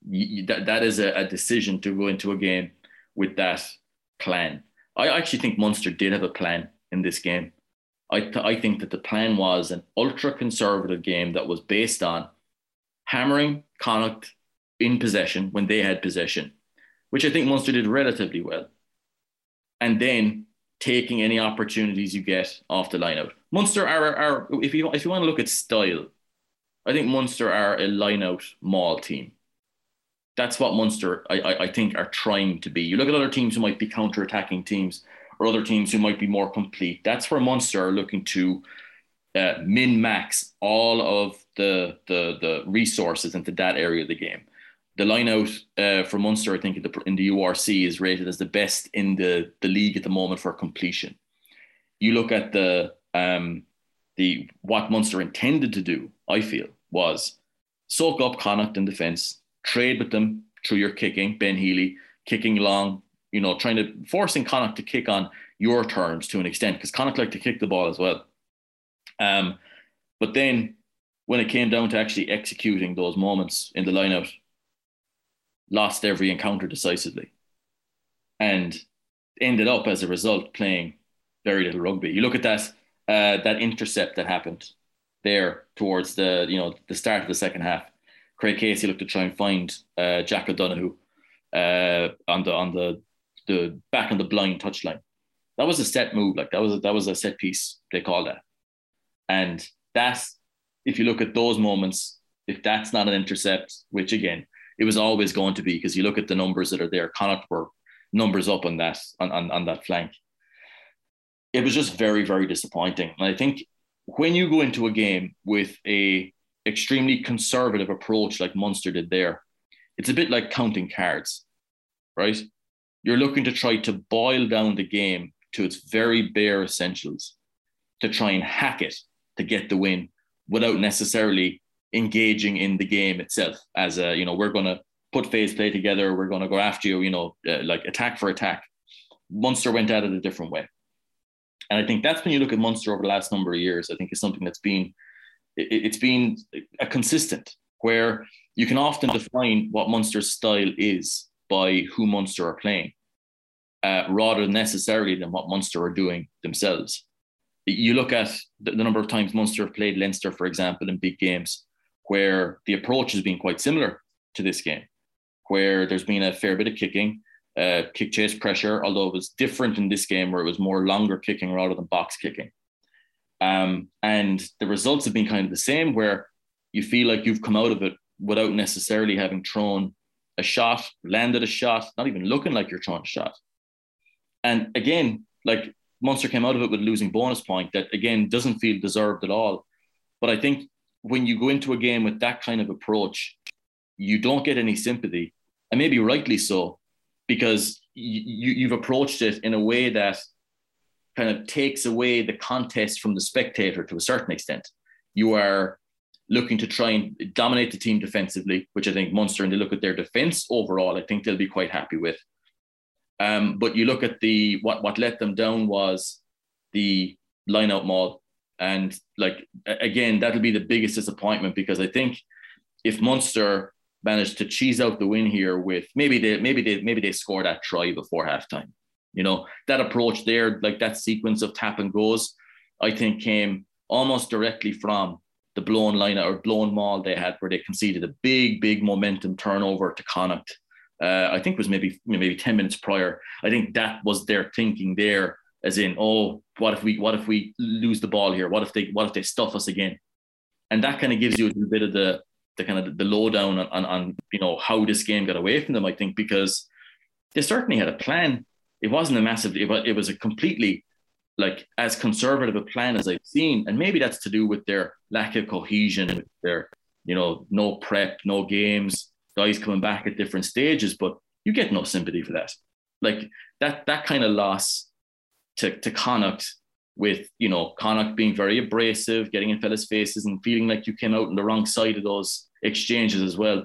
S3: you, that, that is a, a decision to go into a game with that plan. I actually think Munster did have a plan in this game. I, th- I think that the plan was an ultra conservative game that was based on hammering Connacht in possession when they had possession, which I think Munster did relatively well. And then taking any opportunities you get off the line out. Munster are, are if you if you want to look at style, I think Munster are a line-out maul team. That's what Munster, I, I, I think, are trying to be. You look at other teams who might be counter-attacking teams, or other teams who might be more complete. That's where Munster are looking to uh, min max all of the, the the resources into that area of the game. The line out uh, for Munster, I think, in the, in the URC is rated as the best in the, the league at the moment for completion. You look at the um, the what Munster intended to do, I feel, was soak up Connacht in defence, trade with them through your kicking, Ben Healy, kicking long, you know, trying to forcing Connacht to kick on your terms to an extent, because Connacht like to kick the ball as well. Um, but then when it came down to actually executing those moments in the lineout, lost every encounter decisively and ended up as a result playing very little rugby. You look at that uh, that intercept that happened there towards the you know the start of the second half. Craig Casey looked to try and find uh, Jack O'Donoghue uh, on the on the the back on the blind touchline. That was a set move, like that was a, that was a set piece. They called that, and that's if you look at those moments, if that's not an intercept, which again it was always going to be because you look at the numbers that are there. Connacht were numbers up on that on, on, on that flank. It was just very very disappointing, and I think when you go into a game with a extremely conservative approach like Munster did there, it's a bit like counting cards, right? You're looking to try to boil down the game to its very bare essentials, to try and hack it to get the win without necessarily engaging in the game itself. As a you know we're going to put phase play together we're going to go after you you know uh, like attack for attack. Munster went at it a different way. And i think that's when you look at munster over the last number of years i think is something that's been it, it's been a consistent where you can often define what munster's style is by who munster are playing uh, rather necessarily than what munster are doing themselves you look at the, the number of times munster have played leinster for example in big games where the approach has been quite similar to this game, where there's been a fair bit of kicking, uh, kick chase pressure, although it was different in this game where it was more longer kicking rather than box kicking. Um, and the results have been kind of the same, where you feel like you've come out of it without necessarily having thrown a shot, landed a shot, not even looking like you're throwing a shot. And again, like Munster came out of it with a losing bonus point that again doesn't feel deserved at all. But I think when you go into a game with that kind of approach, you don't get any sympathy, and maybe rightly so, because you, you've approached it in a way that kind of takes away the contest from the spectator to a certain extent. You are looking to try and dominate the team defensively, which I think Munster and they look at their defense overall, I think they'll be quite happy with. Um, but you look at the what what let them down was the line out maul and like again, that'll be the biggest disappointment because I think if Munster managed to cheese out the win here with maybe they maybe they maybe they score that try before halftime. You know, that approach there, like that sequence of tap and goes, I think came almost directly from the blown line or blown maul they had where they conceded a big, big momentum turnover to Connacht. Uh, I think was maybe maybe 10 minutes prior. I think that was their thinking there as in, oh, what if we what if we lose the ball here? What if they what if they stuff us again? And that kind of gives you a bit of the the kind of the lowdown on, on, on you know how this game got away from them. I think because they certainly had a plan. It wasn't a massive. It was, it was a completely like as conservative a plan as I've seen, and maybe that's to do with their lack of cohesion, with their you know no prep, no games, guys coming back at different stages. But you get no sympathy for that. Like that that kind of loss to, to Connacht with, you know, Connacht being very abrasive, getting in fellas' faces and feeling like you came out on the wrong side of those exchanges as well.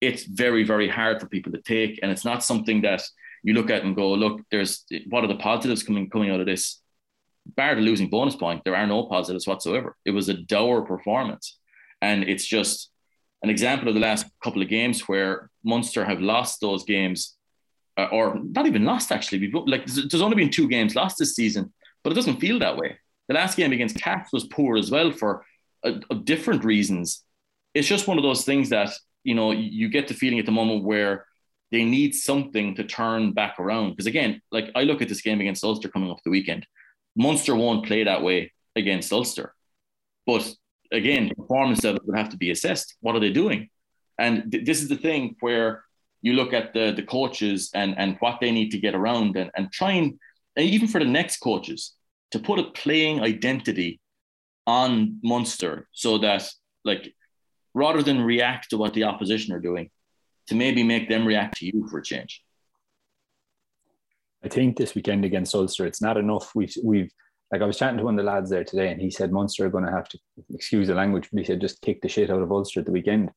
S3: It's very, very hard for people to take. And it's not something that you look at and go, look, there's what are the positives coming coming out of this? Bar the losing bonus point, there are no positives whatsoever. It was a dour performance. And it's just an example of the last couple of games where Munster have lost those games uh, or not even lost actually. Like there's only been two games lost this season, but it doesn't feel that way. The last game against Castres was poor as well for uh, different reasons. It's just one of those things that you know you get the feeling at the moment where they need something to turn back around. Because again, like I look at this game against Ulster coming up the weekend, Munster won't play that way against Ulster, but again, performance levels would have to be assessed. What are they doing? And th- this is the thing where you look at the, the coaches and, and what they need to get around and, and try and, and even for the next coaches, to put a playing identity on Munster so that, like, rather than react to what the opposition are doing, to maybe make them react to you for a change.
S1: I think this weekend against Ulster, it's not enough. We've we've like I was chatting to one of the lads there today, and he said Munster are going to have to excuse the language, but he said just kick the shit out of Ulster at the weekend.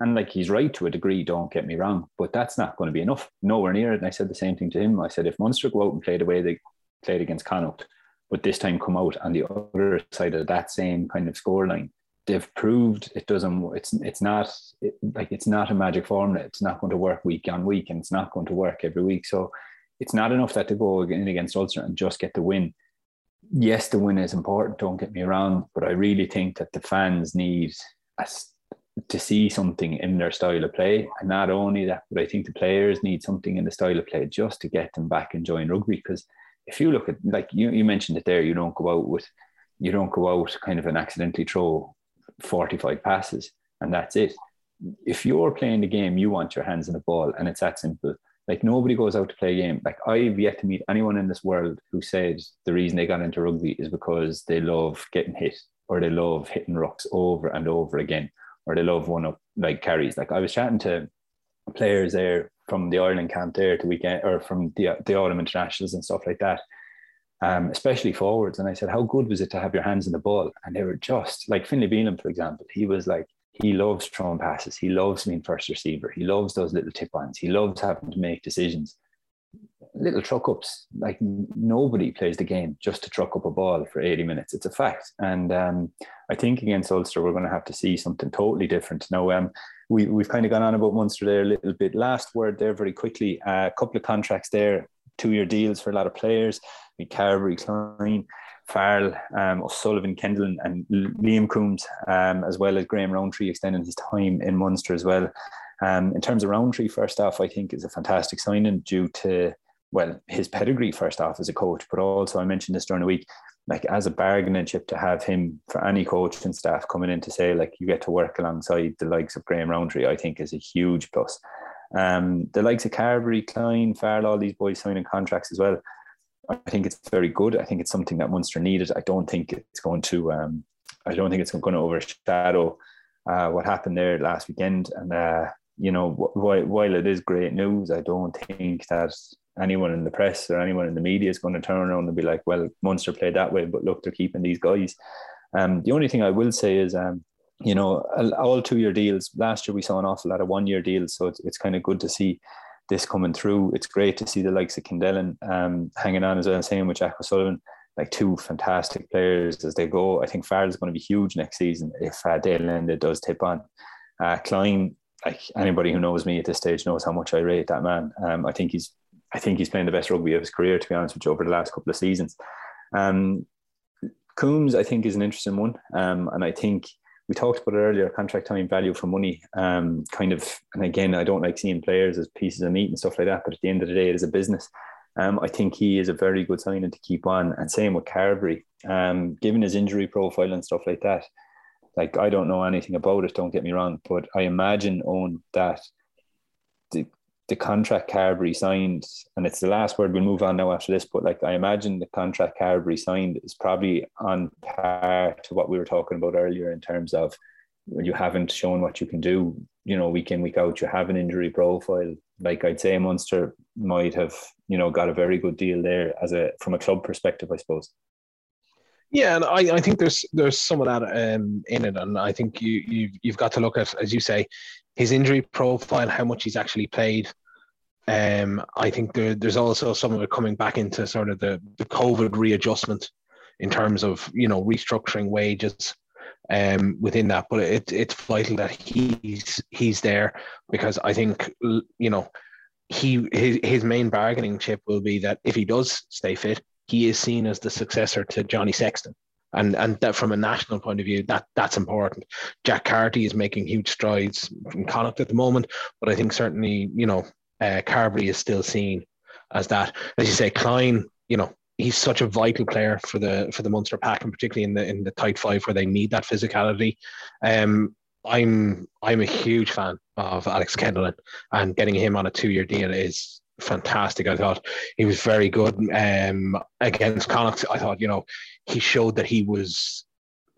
S1: And like he's right to a degree, don't get me wrong, but that's not going to be enough. Nowhere near it. And I said the same thing to him. I said if Munster go out and play the way they played against Connacht, but this time come out on the other side of that same kind of scoreline, they've proved it doesn't. It's it's not it, like it's not a magic formula. It's not going to work week on week, and it's not going to work every week. So it's not enough that to go in against Ulster and just get the win. Yes, the win is important. Don't get me wrong, but I really think that the fans need a, to see something in their style of play, and not only that, but I think the players need something in the style of play just to get them back enjoying rugby. Because if you look at like you, you mentioned it there, you don't go out with you don't go out kind of an accidentally throw 45 passes and that's it. If you're playing the game, you want your hands in the ball, and it's that simple like nobody goes out to play a game. Like I've yet to meet anyone in this world who said the reason they got into rugby is because they love getting hit or they love hitting rucks over and over again or they love one up like carries. Like I was chatting to players there from the Ireland camp there to weekend or from the the autumn internationals and stuff like that. Um, especially forwards. And I said, How good was it to have your hands in the ball? And they were just like Finlay Bealham, for example. He was like, he loves throwing passes. He loves being first receiver. He loves those little tip ons. He loves having to make decisions. Little truck ups. Like nobody plays the game just to truck up a ball for 80 minutes. It's a fact. And um, I think against Ulster, we're going to have to see something totally different. Now, um, we, we've kind of gone on about Munster there a little bit. Last word there, very quickly. Uh, a couple of contracts there, two year deals for a lot of players. We Carbery, Kleyn. Farrell, um, O'Sullivan, Kendellen, and Liam Coombes, um, as well as Graham Rowntree extending his time in Munster as well. Um, in terms of Rowntree, first off, I think is a fantastic signing due to well his pedigree first off as a coach, but also I mentioned this during the week, like as a bargaining chip to have him for any coach and staff coming in to say like you get to work alongside the likes of Graham Rowntree, I think is a huge plus. Um, the likes of Carbery, Kleyn, Farrell, all these boys signing contracts as well. I think it's very good. I think it's something that Munster needed. I don't think it's going to. Um, I don't think it's going to overshadow uh, what happened there last weekend. And uh, you know, while, while it is great news, I don't think that anyone in the press or anyone in the media is going to turn around and be like, "Well, Munster played that way, but look, they're keeping these guys." Um, the only thing I will say is, um, you know, all two-year deals. Last year we saw an awful lot of one-year deals, so it's, it's kind of good to see this coming through. It's great to see the likes of Kendellen um, hanging on as well, same with Jack O'Sullivan, like two fantastic players as they go. I think Farrell's going to be huge next season if uh, Dale does tip on. Uh, Kleyn, like anybody who knows me at this stage knows how much I rate that man. Um, I think he's I think he's playing the best rugby of his career, to be honest with you, over the last couple of seasons. Um, Coombes, I think, is an interesting one. Um, and I think we talked about it earlier contract time value for money um, kind of and again i don't like seeing players as pieces of meat and stuff like that but at the end of the day it is a business. Um, i think he is a very good signing to keep on and same with carbery um, given his injury profile and stuff like that like i don't know anything about it don't get me wrong but i imagine on that the contract Carbery signed, and it's the last word. We'll move on now after this. But like I imagine the contract Carbery signed is probably on par to what we were talking about earlier in terms of when you haven't shown what you can do, you know, week in, week out, you have an injury profile. Like I'd say Munster might have, you know, got a very good deal there as a from a club perspective, I suppose.
S2: Yeah, and I, I think there's there's some of that um, in it, and I think you you've, you've got to look at as you say, his injury profile, how much he's actually played. Um, I think there, there's also some of it coming back into sort of the, the COVID readjustment in terms of you know restructuring wages um, within that. But it, it's vital that he's he's there because I think you know he his, his main bargaining chip will be that if he does stay fit, he is seen as the successor to Johnny Sexton and and that from a national point of view, that that's important. Jack Carty is making huge strides in Connacht at the moment, but I think certainly you know uh, Carbery is still seen as that. As you say, Kleyn, you know, he's such a vital player for the for the Munster pack, and particularly in the in the tight five where they need that physicality. Um, I'm I'm a huge fan of Alex Kendellen, and getting him on a two year deal is fantastic. I thought he was very good um, against Connacht. I thought you know he showed that he was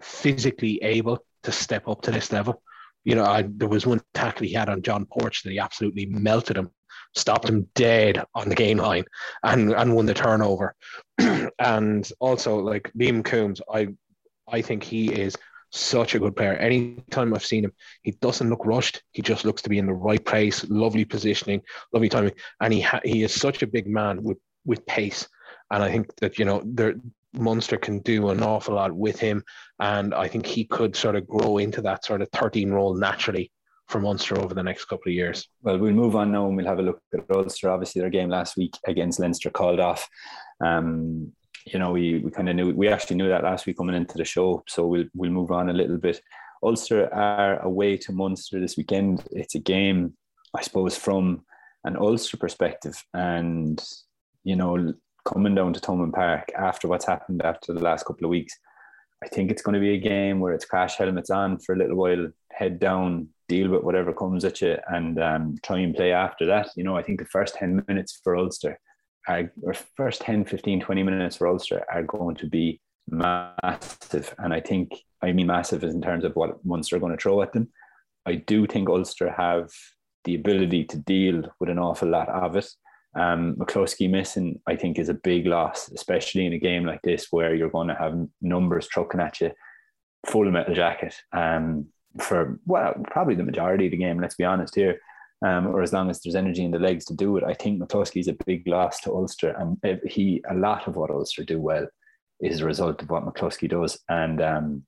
S2: physically able to step up to this level. You know, I, there was one tackle he had on John Porch that he absolutely melted him stopped him dead on the game line and, and won the turnover. and also like Liam Coombes, I I think he is such a good player. Anytime I've seen him, he doesn't look rushed. He just looks to be in the right place, lovely positioning, lovely timing, and he ha- he is such a big man with with pace. And I think that you know there Munster can do an awful lot with him, and I think he could sort of grow into that sort of 13 role naturally for Munster over the next couple of years.
S1: Well, we'll move on now and we'll have a look at Ulster. Obviously, their game last week against Leinster called off. Um, you know, we, we kind of knew we actually knew that last week coming into the show. So we'll we'll move on a little bit. Ulster are away to Munster this weekend. It's a game, I suppose, from an Ulster perspective, and you know, coming down to Thomond Park after what's happened after the last couple of weeks. I think it's going to be a game where it's crash helmets on for a little while, head down, deal with whatever comes at you and um, try and play after that. You know, I think the first 10 minutes for Ulster are, or first 10, 15, 20 minutes for Ulster are going to be massive. And I think, I mean, massive is in terms of what Munster are going to throw at them. I do think Ulster have the ability to deal with an awful lot of it. Um, McCloskey missing, I think, is a big loss, especially in a game like this where you're going to have numbers trucking at you, full metal jacket. Um, for well, probably the majority of the game. Let's be honest here. Um, or as long as there's energy in the legs to do it, I think is a big loss to Ulster, and he a lot of what Ulster do well is a result of what McCloskey does, and um,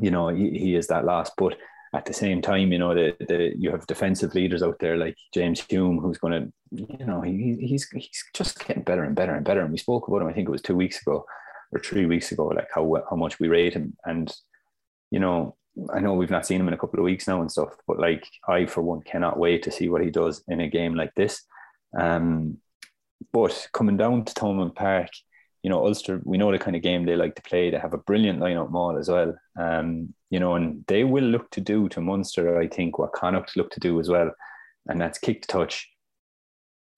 S1: you know he, he is that loss. But at the same time, you know the, the you have defensive leaders out there like James Hume, who's going to, you know, he, he's he's just getting better and better and better. And we spoke about him, I think it was two weeks ago or three weeks ago, like how how much we rate him, and you know I know we've not seen him in a couple of weeks now and stuff, but like I for one cannot wait to see what he does in a game like this. Um, but coming down to Thomond Park, you know, Ulster, we know the kind of game they like to play. They have a brilliant line-out maul as well. Um, you know, and they will look to do to Munster, I think, what Connacht look to do as well. And that's kick to touch,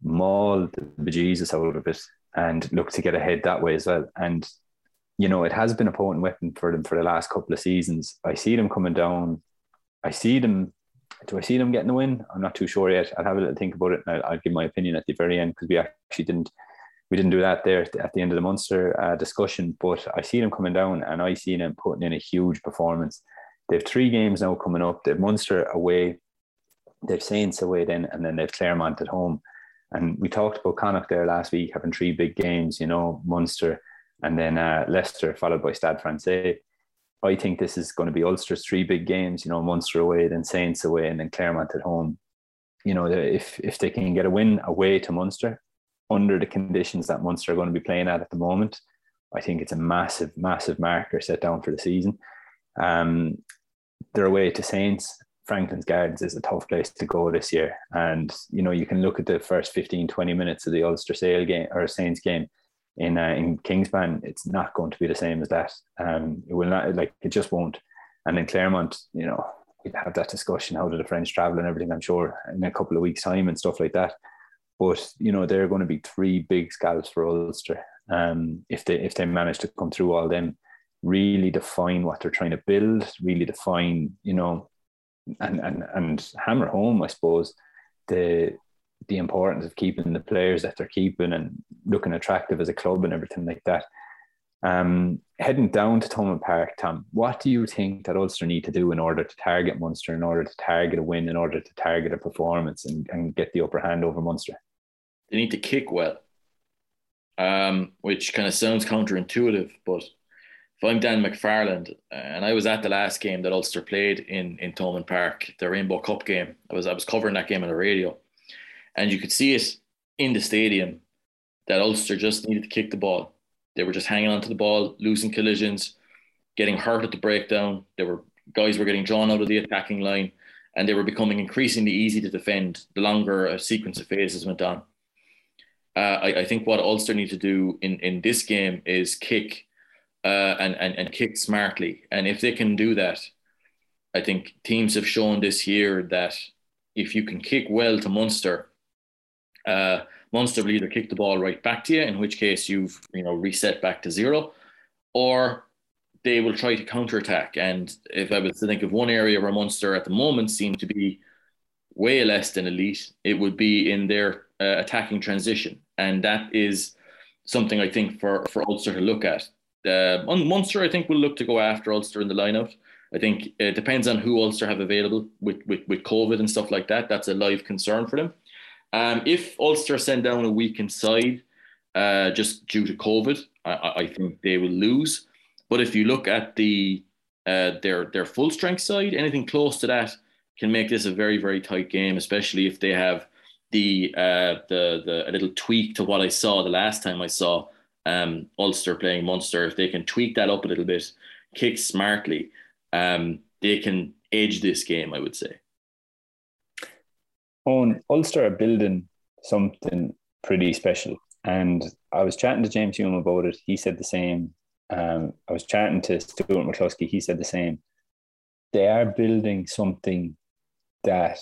S1: maul the bejesus out of it, and look to get ahead that way as well. And you know, it has been a potent weapon for them for the last couple of seasons. I see them coming down. I see them. Do I see them getting a win? I'm not too sure yet. I'll have a little think about it, and I'll, I'll give my opinion at the very end because we actually didn't we didn't do that there at the end of the Munster uh, discussion. But I see them coming down, and I see them putting in a huge performance. They have three games now coming up. They've Munster away, they've Saints away then, and then they've Clermont at home. And we talked about Connacht there last week having three big games. You know, Munster and then uh, Leicester followed by Stade Francais. I think this is going to be Ulster's three big games. You know, Munster away, then Saints away, and then Clermont at home. You know, if if they can get a win away to Munster under the conditions that Munster are going to be playing at at the moment, I think it's a massive, massive marker set down for the season. Um, they're away to Saints. Franklin's Gardens is a tough place to go this year. And, you know, you can look at the first 15, 20 minutes of the Ulster Sale game or Saints game in uh, in Kingspan, it's not going to be the same as that. Um, it will not like it just won't. And in Clermont, you know, we'd have that discussion. How do the French travel and everything? I'm sure in a couple of weeks' time and stuff like that. But you know, they're going to be three big scalps for Ulster. Um, if they if they manage to come through all them, really define what they're trying to build, really define, you know, and and and hammer home, I suppose, the the importance of keeping the players that they're keeping and looking attractive as a club and everything like that. Um, heading down to Thomond Park, Tom, what do you think that Ulster need to do in order to target Munster, in order to target a win, in order to target a performance and, and get the upper hand over Munster?
S3: They need to kick well, um, which kind of sounds counterintuitive, but if I'm Dan McFarland and I was at the last game that Ulster played in in Thomond Park, the Rainbow Cup game, I was I was covering that game on the radio and you could see it in the stadium that Ulster just needed to kick the ball. They were just hanging on to the ball, losing collisions, getting hurt at the breakdown. There were guys were getting drawn out of the attacking line, and they were becoming increasingly easy to defend the longer a sequence of phases went on. Uh, I, I, think what Ulster need to do in, in this game is kick uh, and, and, and kick smartly. And if they can do that, I think teams have shown this year that if you can kick well to Munster, uh, Munster will either kick the ball right back to you, in which case you've you know reset back to zero, or they will try to counterattack. And if I was to think of one area where Munster at the moment seem to be way less than elite, it would be in their uh, attacking transition, and that is something I think for for Ulster to look at. Uh, Munster, I think, will look to go after Ulster in the lineout. I think it depends on who Ulster have available with, with, with COVID and stuff like that. That's a live concern for them. Um, if Ulster send down a weakened side uh, just due to COVID, I, I, think they will lose. But if you look at the uh, their their full strength side, anything close to that can make this a very very tight game, especially if they have the uh, the the a little tweak to what I saw the last time I saw um, Ulster playing Munster. If they can tweak that up a little bit, kick smartly, um, they can edge this game. I would say.
S1: On Ulster are building something pretty special, and I was chatting to James Hume about it. He said the same. Um, I was chatting to Stuart McCloskey. He said the same. They are building something that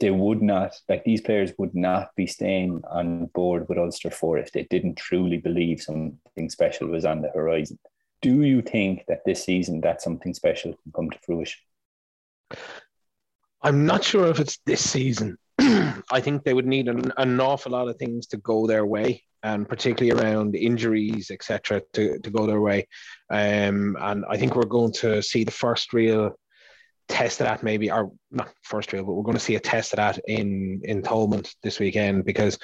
S1: they would not like these players would not be staying on board with Ulster for if they didn't truly believe something special was on the horizon. Do you think that this season that something special can come to fruition?
S2: I'm not sure if it's this season. I think they would need an, an awful lot of things to go their way, and particularly around injuries, etc., to, to go their way. Um, and I think we're going to see the first real test of that maybe, or not first real, but we're going to see a test of that in in Thomond this weekend because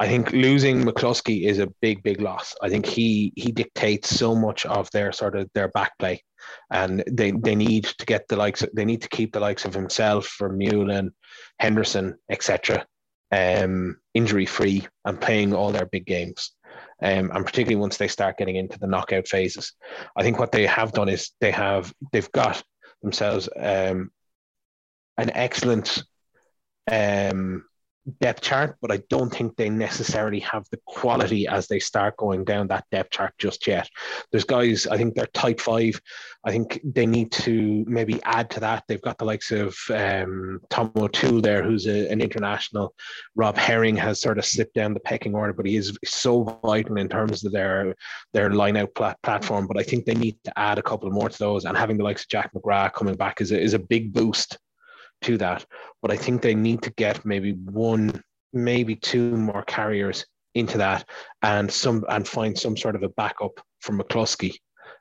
S2: I think losing McCloskey is a big, big loss. I think he he dictates so much of their sort of their back play, and they they need to get the likes. Of, they need to keep the likes of himself, Vermeulen, Henderson, etc. Um, injury free and playing all their big games. Um, and particularly once they start getting into the knockout phases, I think what they have done is they have they've got themselves um, an excellent um, depth chart, but I don't think they necessarily have the quality as they start going down that depth chart just yet. There's guys, I think they're type five. I think they need to maybe add to that. They've got the likes of um, Tom O'Toole there, who's a, an international. Rob Herring has sort of slipped down the pecking order, but he is so vital in terms of their their line out pl- platform. But I think they need to add a couple more to those, and having the likes of Jack McGrath coming back is a, is a big boost to that. But I think they need to get maybe one, maybe two more carriers into that and some and find some sort of a backup for McCloskey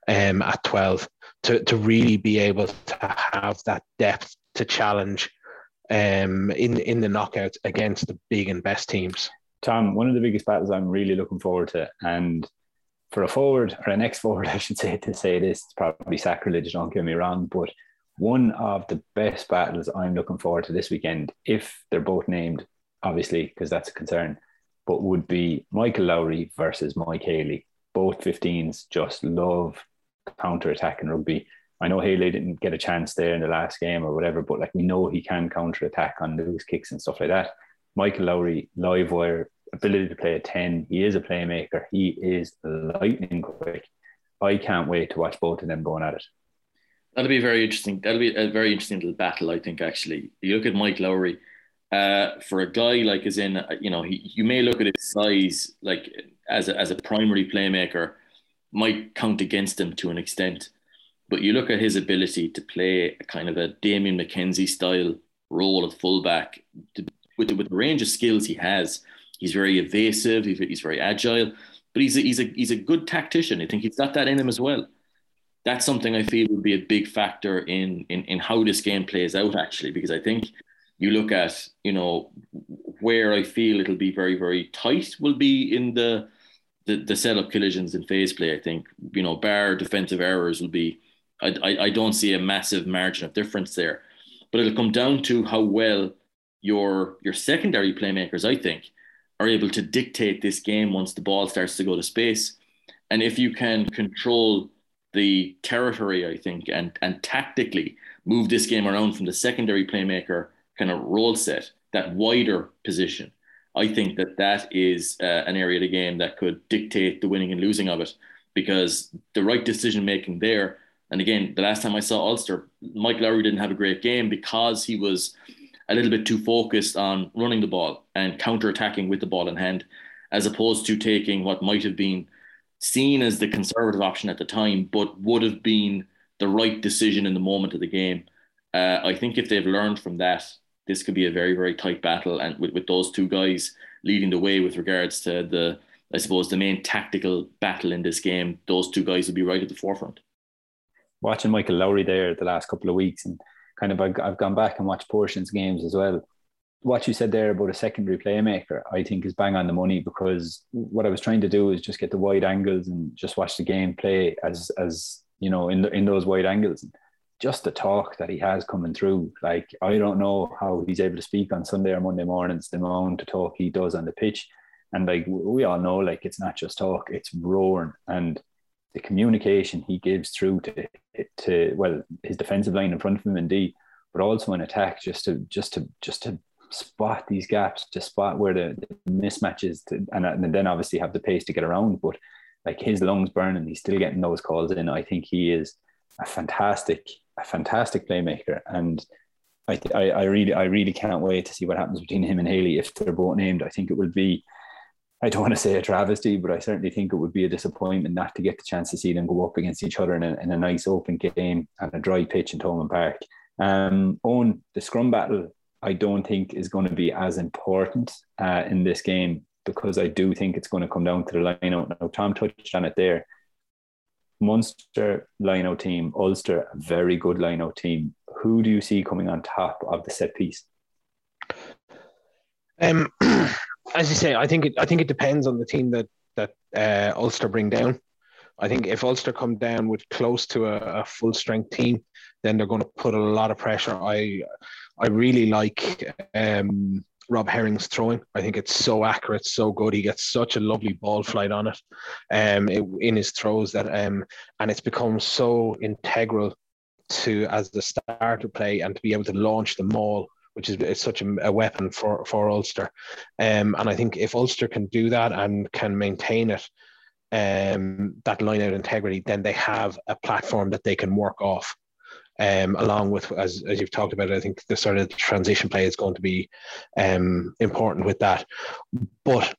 S2: um, at 12 to, to really be able to have that depth to challenge um, in, in the knockouts against the big and best teams.
S1: Tom, one of the biggest battles I'm really looking forward to, and for a forward or an ex forward, I should say, to say this, it's probably sacrilege, don't get me wrong, but one of the best battles I'm looking forward to this weekend, if they're both named, obviously, because that's a concern, but would be Michael Lowry versus Mike Haley. Both 15s just love counter attack in rugby. I know Haley didn't get a chance there in the last game or whatever, but like we know he can counter attack on loose kicks and stuff like that. Michael Lowry, live wire, ability to play a 10. He is a playmaker. He is lightning quick. I can't wait to watch both of them going at it.
S3: That'll be very interesting. That'll be a very interesting little battle, I think. Actually, you look at Mike Lowry. Uh, for a guy like as in, uh, you know, he, you may look at his size like as a, as a primary playmaker, might count against him to an extent. But you look at his ability to play a kind of a Damian McKenzie style role at fullback to, with, the, with the range of skills he has. He's very evasive. He's, he's very agile, but he's a, he's a he's a good tactician. I think he's got that in him as well that's something I feel would be a big factor in, in in how this game plays out actually because I think you look at you know where I feel it'll be very very tight will be in the the, the setup collisions in phase play I think. You know bar defensive errors will be I, I, I don't see a massive margin of difference there. But it'll come down to how well your your secondary playmakers I think are able to dictate this game once the ball starts to go to space. And if you can control the territory, I think, and and tactically move this game around from the secondary playmaker kind of role set, that wider position. I think that that is uh, an area of the game that could dictate the winning and losing of it because the right decision making there. And again, the last time I saw Ulster, Mike Lowry didn't have a great game because he was a little bit too focused on running the ball and counter attacking with the ball in hand, as opposed to taking what might have been seen as the conservative option at the time, but would have been the right decision in the moment of the game. Uh, I think if they've learned from that, this could be a very, very tight battle. And with, with those two guys leading the way with regards to the, I suppose, the main tactical battle in this game, those two guys will be right at the forefront.
S1: Watching Michael Lowry there the last couple of weeks and kind of I've gone back and watched portions games as well. What you said there about a secondary playmaker, I think is bang on the money because what I was trying to do is just get the wide angles and just watch the game play as as you know in the, in those wide angles. Just the talk that he has coming through, like I don't know how he's able to speak on Sunday or Monday mornings. The amount of talk he does on the pitch, and like we all know, like it's not just talk; it's roaring and the communication he gives through to to well his defensive line in front of him indeed, but also in attack just to just to just to spot these gaps, to spot where the, the mismatches, to, and, and then obviously have the pace to get around. But like his lungs burning, he's still getting those calls in. I think he is a fantastic, a fantastic playmaker, and I, I, I really, I really can't wait to see what happens between him and Haley if they're both named. I think it will be I don't want to say a travesty, but I certainly think it would be a disappointment not to get the chance to see them go up against each other in a, in a nice open game and a dry pitch in Thomond Park. Um, on the scrum battle, I don't think is going to be as important uh, in this game because I do think it's going to come down to the line out. Now, Tom touched on it there. Munster line out team, Ulster, a very good line out team. Who do you see coming on top of the set piece?
S2: Um, as you say, I think it, I think it depends on the team that that uh, Ulster bring down. I think if Ulster come down with close to a, a full strength team, then they're going to put a lot of pressure. I I really like um, Rob Herring's throwing. I think it's so accurate, so good. He gets such a lovely ball flight on it, um, in his throws that um, and it's become so integral to as the starter play and to be able to launch the maul which is such a, a, weapon for for Ulster. Um, and I think if Ulster can do that and can maintain it, um, that line out integrity, then they have a platform that they can work off. Um, along with as as you've talked about, I think the sort of transition play is going to be um, important with that. But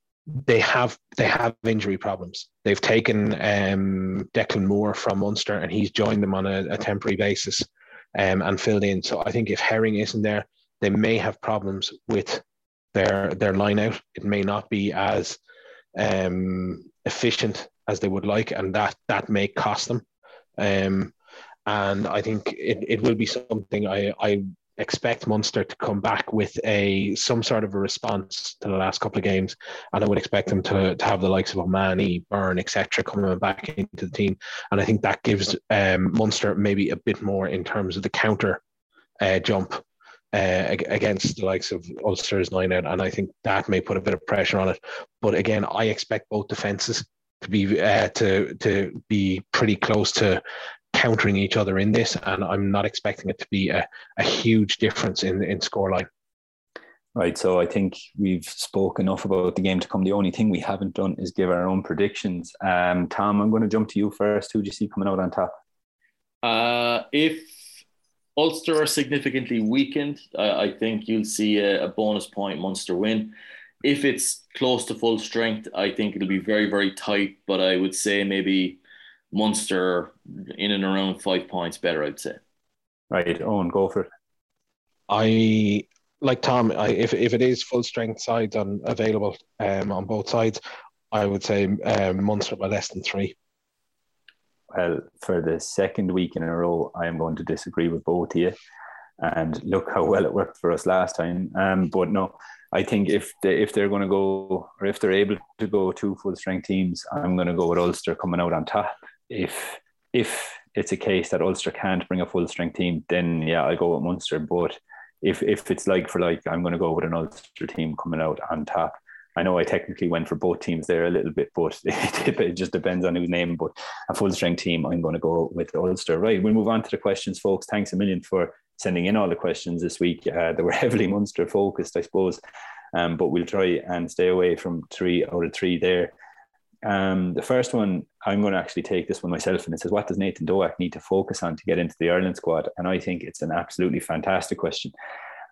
S2: they have they have injury problems. They've taken um, Declan Moore from Munster and he's joined them on a, a temporary basis um, and filled in. So I think if Herring isn't there, they may have problems with their their line out. It may not be as um, efficient as they would like, and that that may cost them. Um, and I think it, it will be something I, I expect Munster to come back with a some sort of a response to the last couple of games, and I would expect them to, to have the likes of O'Mahony, Byrne, etc., coming back into the team, and I think that gives um, Munster maybe a bit more in terms of the counter uh, jump uh, against the likes of Ulster's nine out, and I think that may put a bit of pressure on it. But again, I expect both defenses to be uh, to to be pretty close to countering each other in this, and I'm not expecting it to be a, a huge difference in in scoreline.
S1: Right, so I think we've spoke enough about the game to come. The only thing we haven't done is give our own predictions. Um, Tom, I'm going to jump to you first. Who do you see coming out on top?
S3: Uh, if Ulster are significantly weakened. I, I think you'll see a, a, bonus point Munster win. If it's close to full strength, I think it'll be very, very tight. But I would say maybe Munster in and around five points better, I'd say.
S1: Right, Owen, go for it.
S2: I like Tom. I, if if it is full strength sides on available um, on both sides, I would say um, Munster by less than three
S1: well, for the second week in a row, I am going to disagree with both of you. And look how well it worked for us last time. Um, but no, I think if they, if they're going to go or if they're able to go two full strength teams, I'm going to go with Ulster coming out on top. If if it's a case that Ulster can't bring a full strength team, then yeah, I'll go with Munster. But if if it's like for like, I'm going to go with an Ulster team coming out on top. I know I technically went for both teams there a little bit, but it, it just depends on who's name. But a full strength team, I'm going to go with Ulster. Right, we'll move on to the questions, folks. Thanks a million for sending in all the questions this week. Uh, they were heavily Munster focused, I suppose. Um, but we'll try and stay away from three out of three there. Um, the first one, I'm going to actually take this one myself, and it says, What does Nathan Doak need to focus on to get into the Ireland squad? And I think it's an absolutely fantastic question.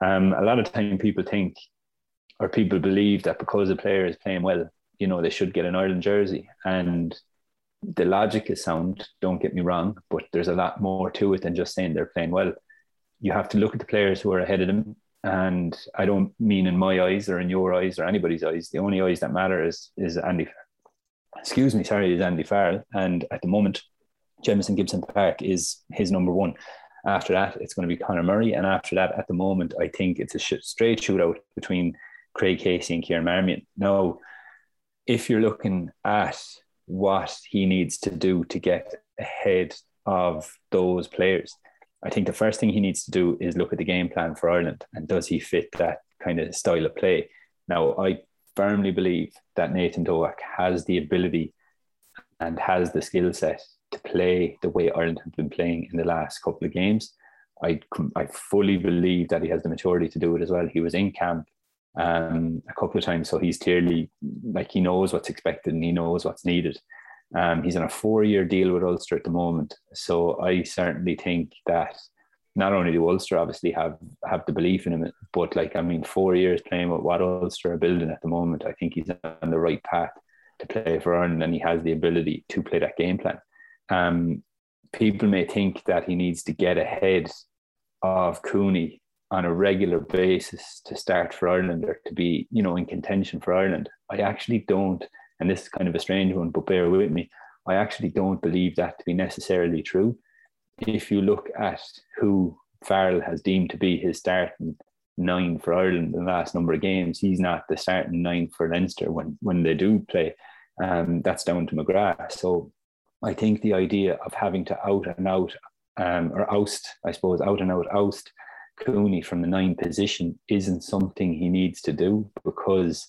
S1: Um, a lot of time people think, or people believe that because a player is playing well, you know, they should get an Ireland jersey. And the logic is sound, don't get me wrong, but there's a lot more to it than just saying they're playing well. You have to look at the players who are ahead of them. And I don't mean in my eyes or in your eyes or anybody's eyes. The only eyes that matter is, is Andy excuse me, sorry, is Andy Farrell. And at the moment, Jamison Gibson Park is his number one. After that, it's going to be Conor Murray. And after that, at the moment, I think it's a sh- straight shootout between Craig Casey and Kieran Marmion. Now, if you're looking at what he needs to do to get ahead of those players, I think the first thing he needs to do is look at the game plan for Ireland and does he fit that kind of style of play? Now, I firmly believe that Nathan Doak has the ability and has the skill set to play the way Ireland have been playing in the last couple of games. I, I fully believe that he has the maturity to do it as well. He was in camp um, a couple of times, so he's clearly like he knows what's expected and he knows what's needed. Um, he's on a four-year deal with Ulster at the moment, so I certainly think that not only do Ulster obviously have have the belief in him, but like I mean, four years playing with what Ulster are building at the moment, I think he's on the right path to play for Ireland, and he has the ability to play that game plan. Um, people may think that he needs to get ahead of Cooney on a regular basis to start for Ireland or to be, you know, in contention for Ireland. I actually don't, and this is kind of a strange one, but bear with me. I actually don't believe that to be necessarily true if you look at who Farrell has deemed to be his starting nine for Ireland in the last number of games, he's not the starting nine for Leinster when when they do play. Um, that's down to McGrath. So I think the idea of having to out and out um, or oust, I suppose, out and out oust Cooney from the nine position isn't something he needs to do because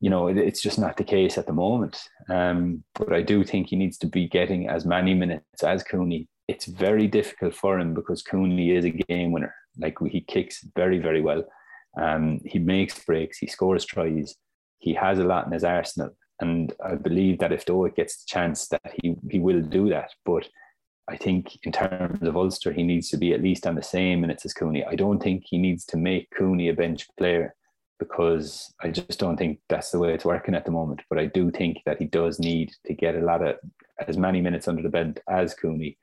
S1: you know it's just not the case at the moment. Um, but I do think he needs to be getting as many minutes as Cooney it's very difficult for him because Cooney is a game winner. Like he kicks very, very well. Um, he makes breaks, he scores tries, he has a lot in his arsenal. And I believe that if Doak gets the chance that he, he will do that. But I think in terms of Ulster, he needs to be at least on the same minutes as Cooney. I don't think he needs to make Cooney a bench player because I just don't think that's the way it's working at the moment. But I do think that he does need to get a lot of as many minutes under the belt as Cooney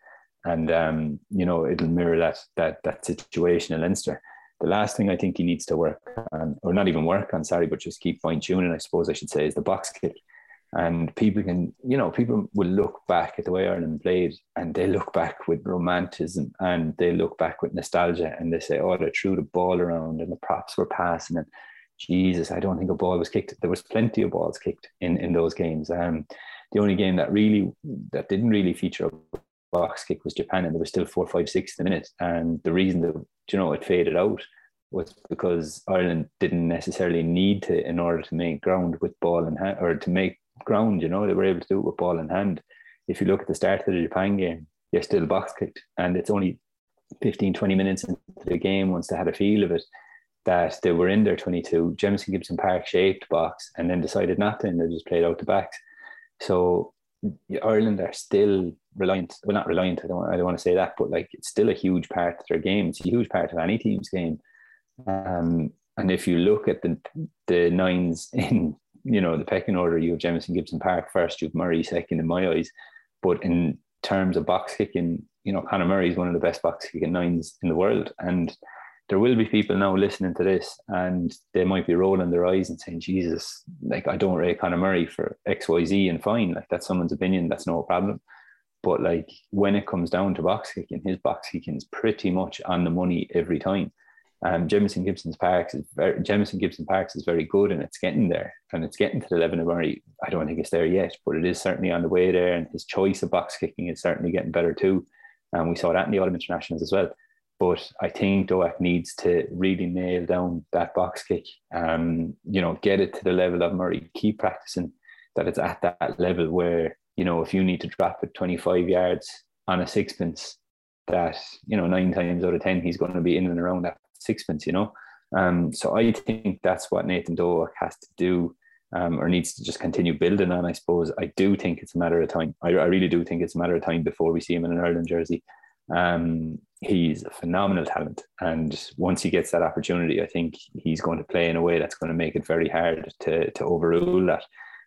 S1: and um, you know it'll mirror that that that situation in Leinster. The last thing I think he needs to work on, or not even work on, sorry, but just keep fine tuning, I suppose I should say, is the box kick. And people can, you know, people will look back at the way Ireland played and they look back with romanticism and they look back with nostalgia and they say, oh, they threw the ball around and the props were passing. And Jesus, I don't think a ball was kicked. There was plenty of balls kicked in, in those games. Um, the only game that really, that didn't really feature box kick was Japan, and there was still four, five, six in the minute. And the reason that you know it faded out was because Ireland didn't necessarily need to in order to make ground with ball in hand or to make ground. You know, they were able to do it with ball in hand. If you look at the start of the Japan game, they're still box kicked, and it's only 15, 20 minutes into the game once they had a feel of it that they were in their 22. Jamison Gibson Park shaped box and then decided not to, and they just played out the backs. So Ireland are still reliant. Well, not reliant. I don't. I don't want to say that, but like it's still a huge part of their game. It's a huge part of any team's game. Um, and if you look at the the nines in you know the pecking order, you have Jamison Gibson Park first, you have Murray second in my eyes. But in terms of box kicking, you know Conor Murray is one of the best box kicking nines in the world, and there will be people now listening to this and they might be rolling their eyes and saying, Jesus, like I don't rate Conor Murray for XYZ and fine. Like that's someone's opinion, that's no problem. But like when it comes down to box kicking, his box kicking is pretty much on the money every time. Um, Jamison Gibson's Parks is very Jamison Gibson Parks is very good and it's getting there and it's getting to the level of Murray. I don't think it's there yet, but it is certainly on the way there. And his choice of box kicking is certainly getting better too. And we saw that in the autumn internationals as well. But I think Doak needs to really nail down that box kick. Um, you know, get it to the level of Murray. Keep practicing that it's at that level where you know if you need to drop it 25 yards on a sixpence, that you know nine times out of ten he's going to be in and around that sixpence. You know, Um, so I think that's what Nathan Doak has to do um, or needs to just continue building on, I suppose. I do think it's a matter of time. I, I really do think it's a matter of time before we see him in an Ireland jersey. Um, he's a phenomenal talent. And once he gets that opportunity, I think he's going to play in a way that's going to make it very hard to, to overrule that.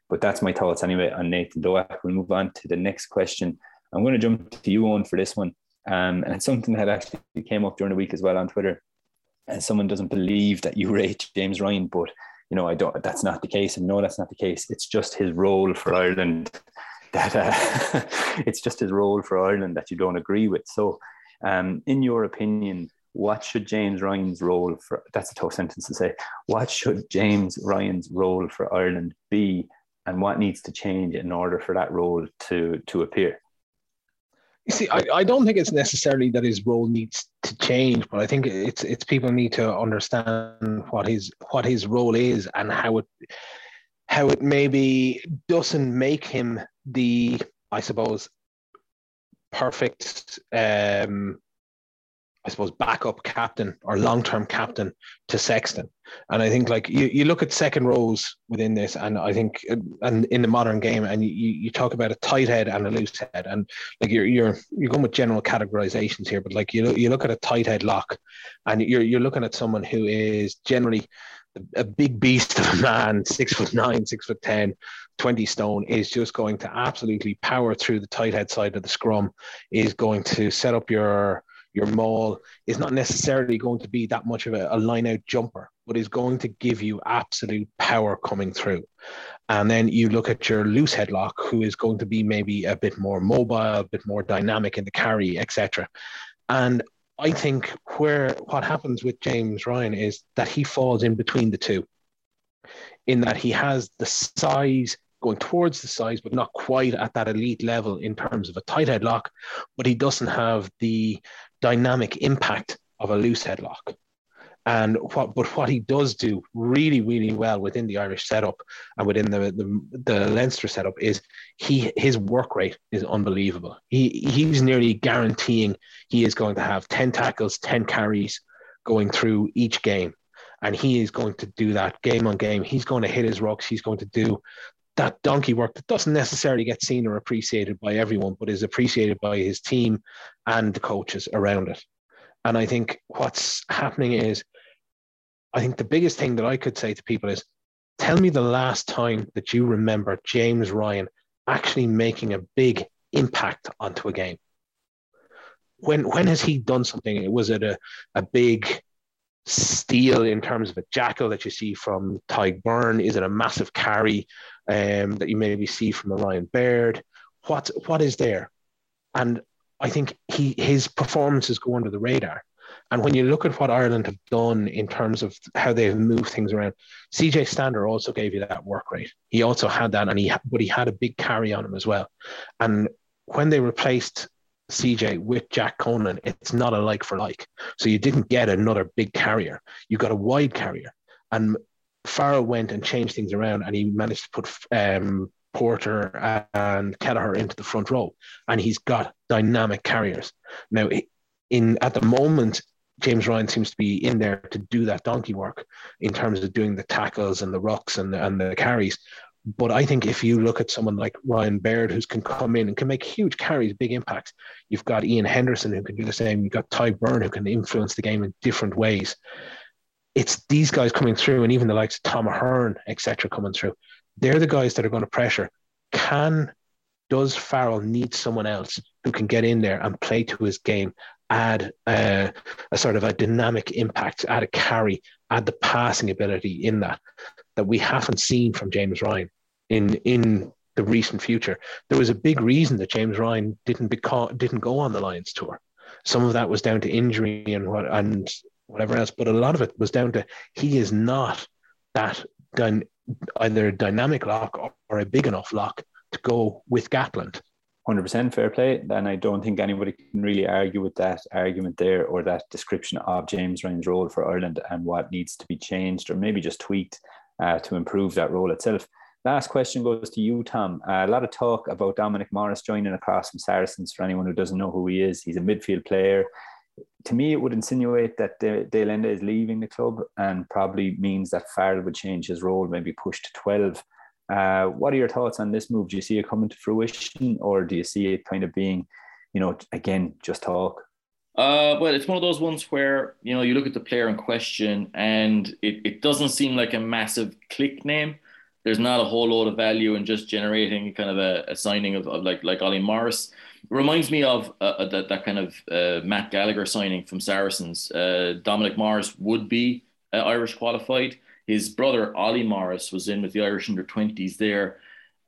S1: But that's my thoughts anyway on Nathan Doak. We'll move on to the next question. I'm going to jump to you, on for this one. Um, and it's something that actually came up during the week as well on Twitter. And someone doesn't believe that you rate James Ryan, but you know, I don't. That's not the case, and no, that's not the case. It's just his role for Ireland that uh, it's just his role for Ireland that you don't agree with. So, um, in your opinion, what should James Ryan's role for? That's a tough sentence to say. What should James Ryan's role for Ireland be, and what needs to change in order for that role to to appear?
S2: You see, I, I don't think it's necessarily that his role needs to change, but I think it's it's people need to understand what his what his role is and how it how it maybe doesn't make him the I suppose perfect um I suppose, backup captain or long term captain to Sexton. And I think like you, you look at second rows within this, and I think and in the modern game, and you, you talk about a tight head and a loose head, and like you're you're you're going with general categorizations here, but like you look, you look at a tight head lock, and you're you're looking at someone who is generally a big beast of a man, six foot nine, six foot ten, 20 stone, is just going to absolutely power through the tight head side of the scrum, is going to set up your your maul is not necessarily going to be that much of a, a line out jumper, but is going to give you absolute power coming through. And then you look at your loose headlock, who is going to be maybe a bit more mobile, a bit more dynamic in the carry, etc. And I think where what happens with James Ryan is that he falls in between the two, in that he has the size going towards the size, but not quite at that elite level in terms of a tight headlock. But he doesn't have the dynamic impact of a loose headlock. And what, but what he does do really, really well within the Irish setup and within the, the, the Leinster setup is he his work rate is unbelievable. He he's nearly guaranteeing he is going to have ten tackles, ten carries going through each game, and he is going to do that game on game. He's going to hit his rucks. He's going to do that donkey work that doesn't necessarily get seen or appreciated by everyone, but is appreciated by his team and the coaches around it. And I think what's happening is, I think the biggest thing that I could say to people is, tell me the last time that you remember James Ryan actually making a big impact onto a game. When when has he done something? Was it a, a big steal in terms of a jackal that you see from Tadhg Beirne? Is it a massive carry um, that you maybe see from a Ryan Baird? What what is there? And I think he his performances go under the radar. And when you look at what Ireland have done in terms of how they've moved things around, CJ Stander also gave you that work rate. He also had that, and he but he had a big carry on him as well. And when they replaced CJ with Jack Conan, it's not a like for like. So you didn't get another big carrier. You got a wide carrier. And Farrell went and changed things around and he managed to put um, Porter and Kelleher into the front row. And he's got dynamic carriers. Now, in at the moment, James Ryan seems to be in there to do that donkey work in terms of doing the tackles and the rucks and and the carries. But I think if you look at someone like Ryan Baird, who can come in and can make huge carries, big impacts, you've got Ian Henderson who can do the same. You've got Tadhg Beirne who can influence the game in different ways. It's these guys coming through, and even the likes of Tom Ahern, etc., coming through. They're the guys that are going to pressure. Can does Farrell need someone else who can get in there and play to his game, add uh, a sort of a dynamic impact, add a carry, add the passing ability in that? that we haven't seen from James Ryan in in the recent future. There was a big reason that James Ryan didn't beca- didn't go on the Lions tour. Some of that was down to injury and what and whatever else, but a lot of it was down to he is not that done either a dynamic lock or, or a big enough lock to go with Gatland.
S1: 100% fair play. And I don't think anybody can really argue with that argument there or that description of James Ryan's role for Ireland and what needs to be changed or maybe just tweaked uh, to improve that role itself. Last question goes to you, Tom. Uh, a lot of talk about Dominic Morris joining across from Saracens. For anyone who doesn't know who he is, he's a midfield player. to me, it would insinuate that De, De Allende is leaving the club and probably means that Farrell would change his role, maybe push to 12. Uh, what are your thoughts on this move? Do you see it coming to fruition or do you see it kind of being, you know, again, just talk?
S3: Uh, well, it's one of those ones where, you know, you look at the player in question and it, it doesn't seem like a massive click name. There's not a whole lot of value in just generating kind of a, a signing of, of like like Ollie Morris reminds me of uh, uh, that, that kind of uh, Matt Gallagher signing from Saracens. Uh, Dominic Morris would be uh, Irish qualified. His brother Ollie Morris was in with the Irish under 20s there.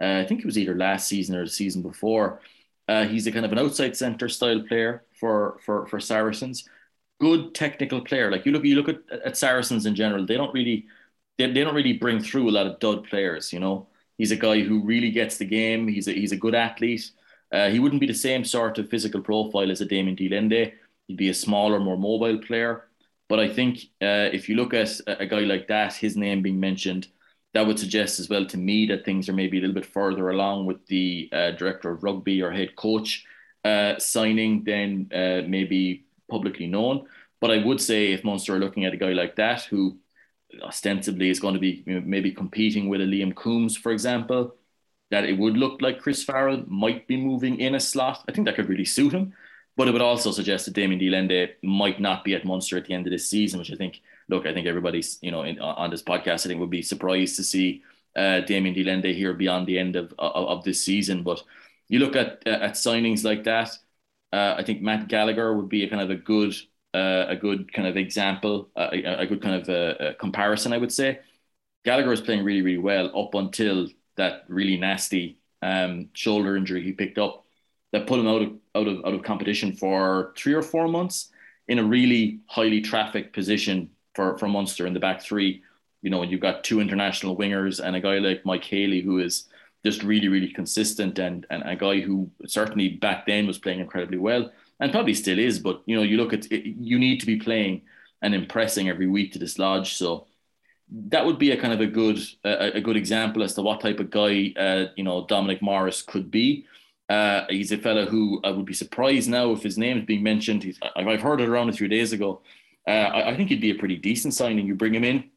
S3: Uh, I think it was either last season or the season before. he's a kind of an outside centre style player for, for, for Saracens. Good technical player. Like you look, you look at, at Saracens in general. They don't really, they, they don't really bring through a lot of dud players. You know, he's a guy who really gets the game. He's a, he's a good athlete. Uh, he wouldn't be the same sort of physical profile as a Damian de Allende. He'd be a smaller, more mobile player. But I think uh, if you look at a, guy like that, his name being mentioned, that would suggest as well to me that things are maybe a little bit further along with the uh, director of rugby or head coach uh, signing than uh, maybe publicly known. But I would say if Munster are looking at a guy like that who ostensibly is going to be maybe competing with a Liam Coombes, for example, that it would look like Chris Farrell might be moving in a slot. I think that could really suit him. But it would also suggest that Damian de Allende might not be at Munster at the end of this season, which I think, look, I think everybody's, you know, in, on this podcast, I think would be surprised to see uh, Damian de Allende here beyond the end of, of, of, this season. But you look at uh, at signings like that, uh, I think Matt Gallagher would be a kind of a good uh, a good kind of example, uh, a, a, good kind of a, a comparison, I would say. Gallagher is playing really, really well up until that really nasty um, shoulder injury he picked up that put him out of out of out of competition for three or four months in a really highly trafficked position for for Munster in the back three. You know, when you've got two international wingers and a guy like Mike Haley who is just really really consistent and and a guy who certainly back then was playing incredibly well and probably still is. But you know, you look at it, you need to be playing and impressing every week to dislodge. So that would be a kind of a good a, a good example as to what type of guy uh, you know Dominic Morris could be. Uh, he's a fellow who I would be surprised now if his name is being mentioned. He's, I've heard it around a few days ago. Uh, I, I, think he'd be a pretty decent signing. You bring him in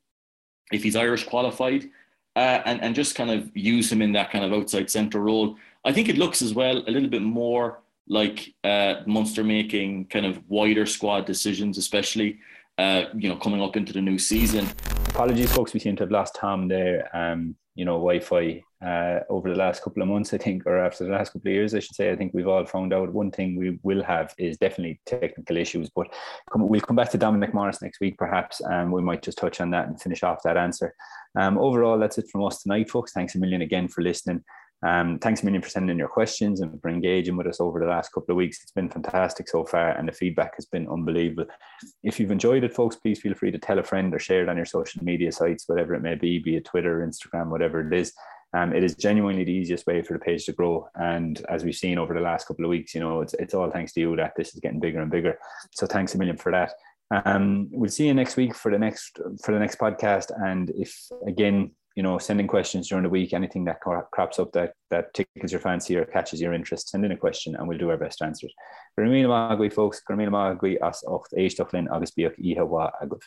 S3: if he's Irish qualified, uh, and and just kind of use him in that kind of outside centre role. I think it looks as well a little bit more like uh, Munster making kind of wider squad decisions, especially uh, you know coming up into the new season
S1: apologies, folks. We seem to have lost Tom there. Um, you know, Wi-Fi uh, over the last couple of months, I think, or after the last couple of years, I should say. I think we've all found out one thing we will have is definitely technical issues. But come, we'll come back to Dominic Morris next week, perhaps, and we might just touch on that and finish off that answer. Um, overall, that's it from us tonight, folks. Thanks a million again for listening. Um, thanks a million for sending your questions and for engaging with us over the last couple of weeks. It's been fantastic so far, and the feedback has been unbelievable. If you've enjoyed it, folks, please feel free to tell a friend or share it on your social media sites, whatever it may be, be it Twitter, Instagram, whatever it is. Um, it is genuinely the easiest way for the page to grow. And as we've seen over the last couple of weeks, you know, it's, it's all thanks to you that this is getting bigger and bigger. So thanks a million for that. Um, we'll see you next week for the next for the next podcast. And if again you know, sending questions during the week, anything that crops up that, that tickles your fancy or catches your interest, send in a question and we'll do our best to answer it. Gramila Magui, folks, Gramila Magui as ocht éisteach linn agus bíoch ihe wa agah.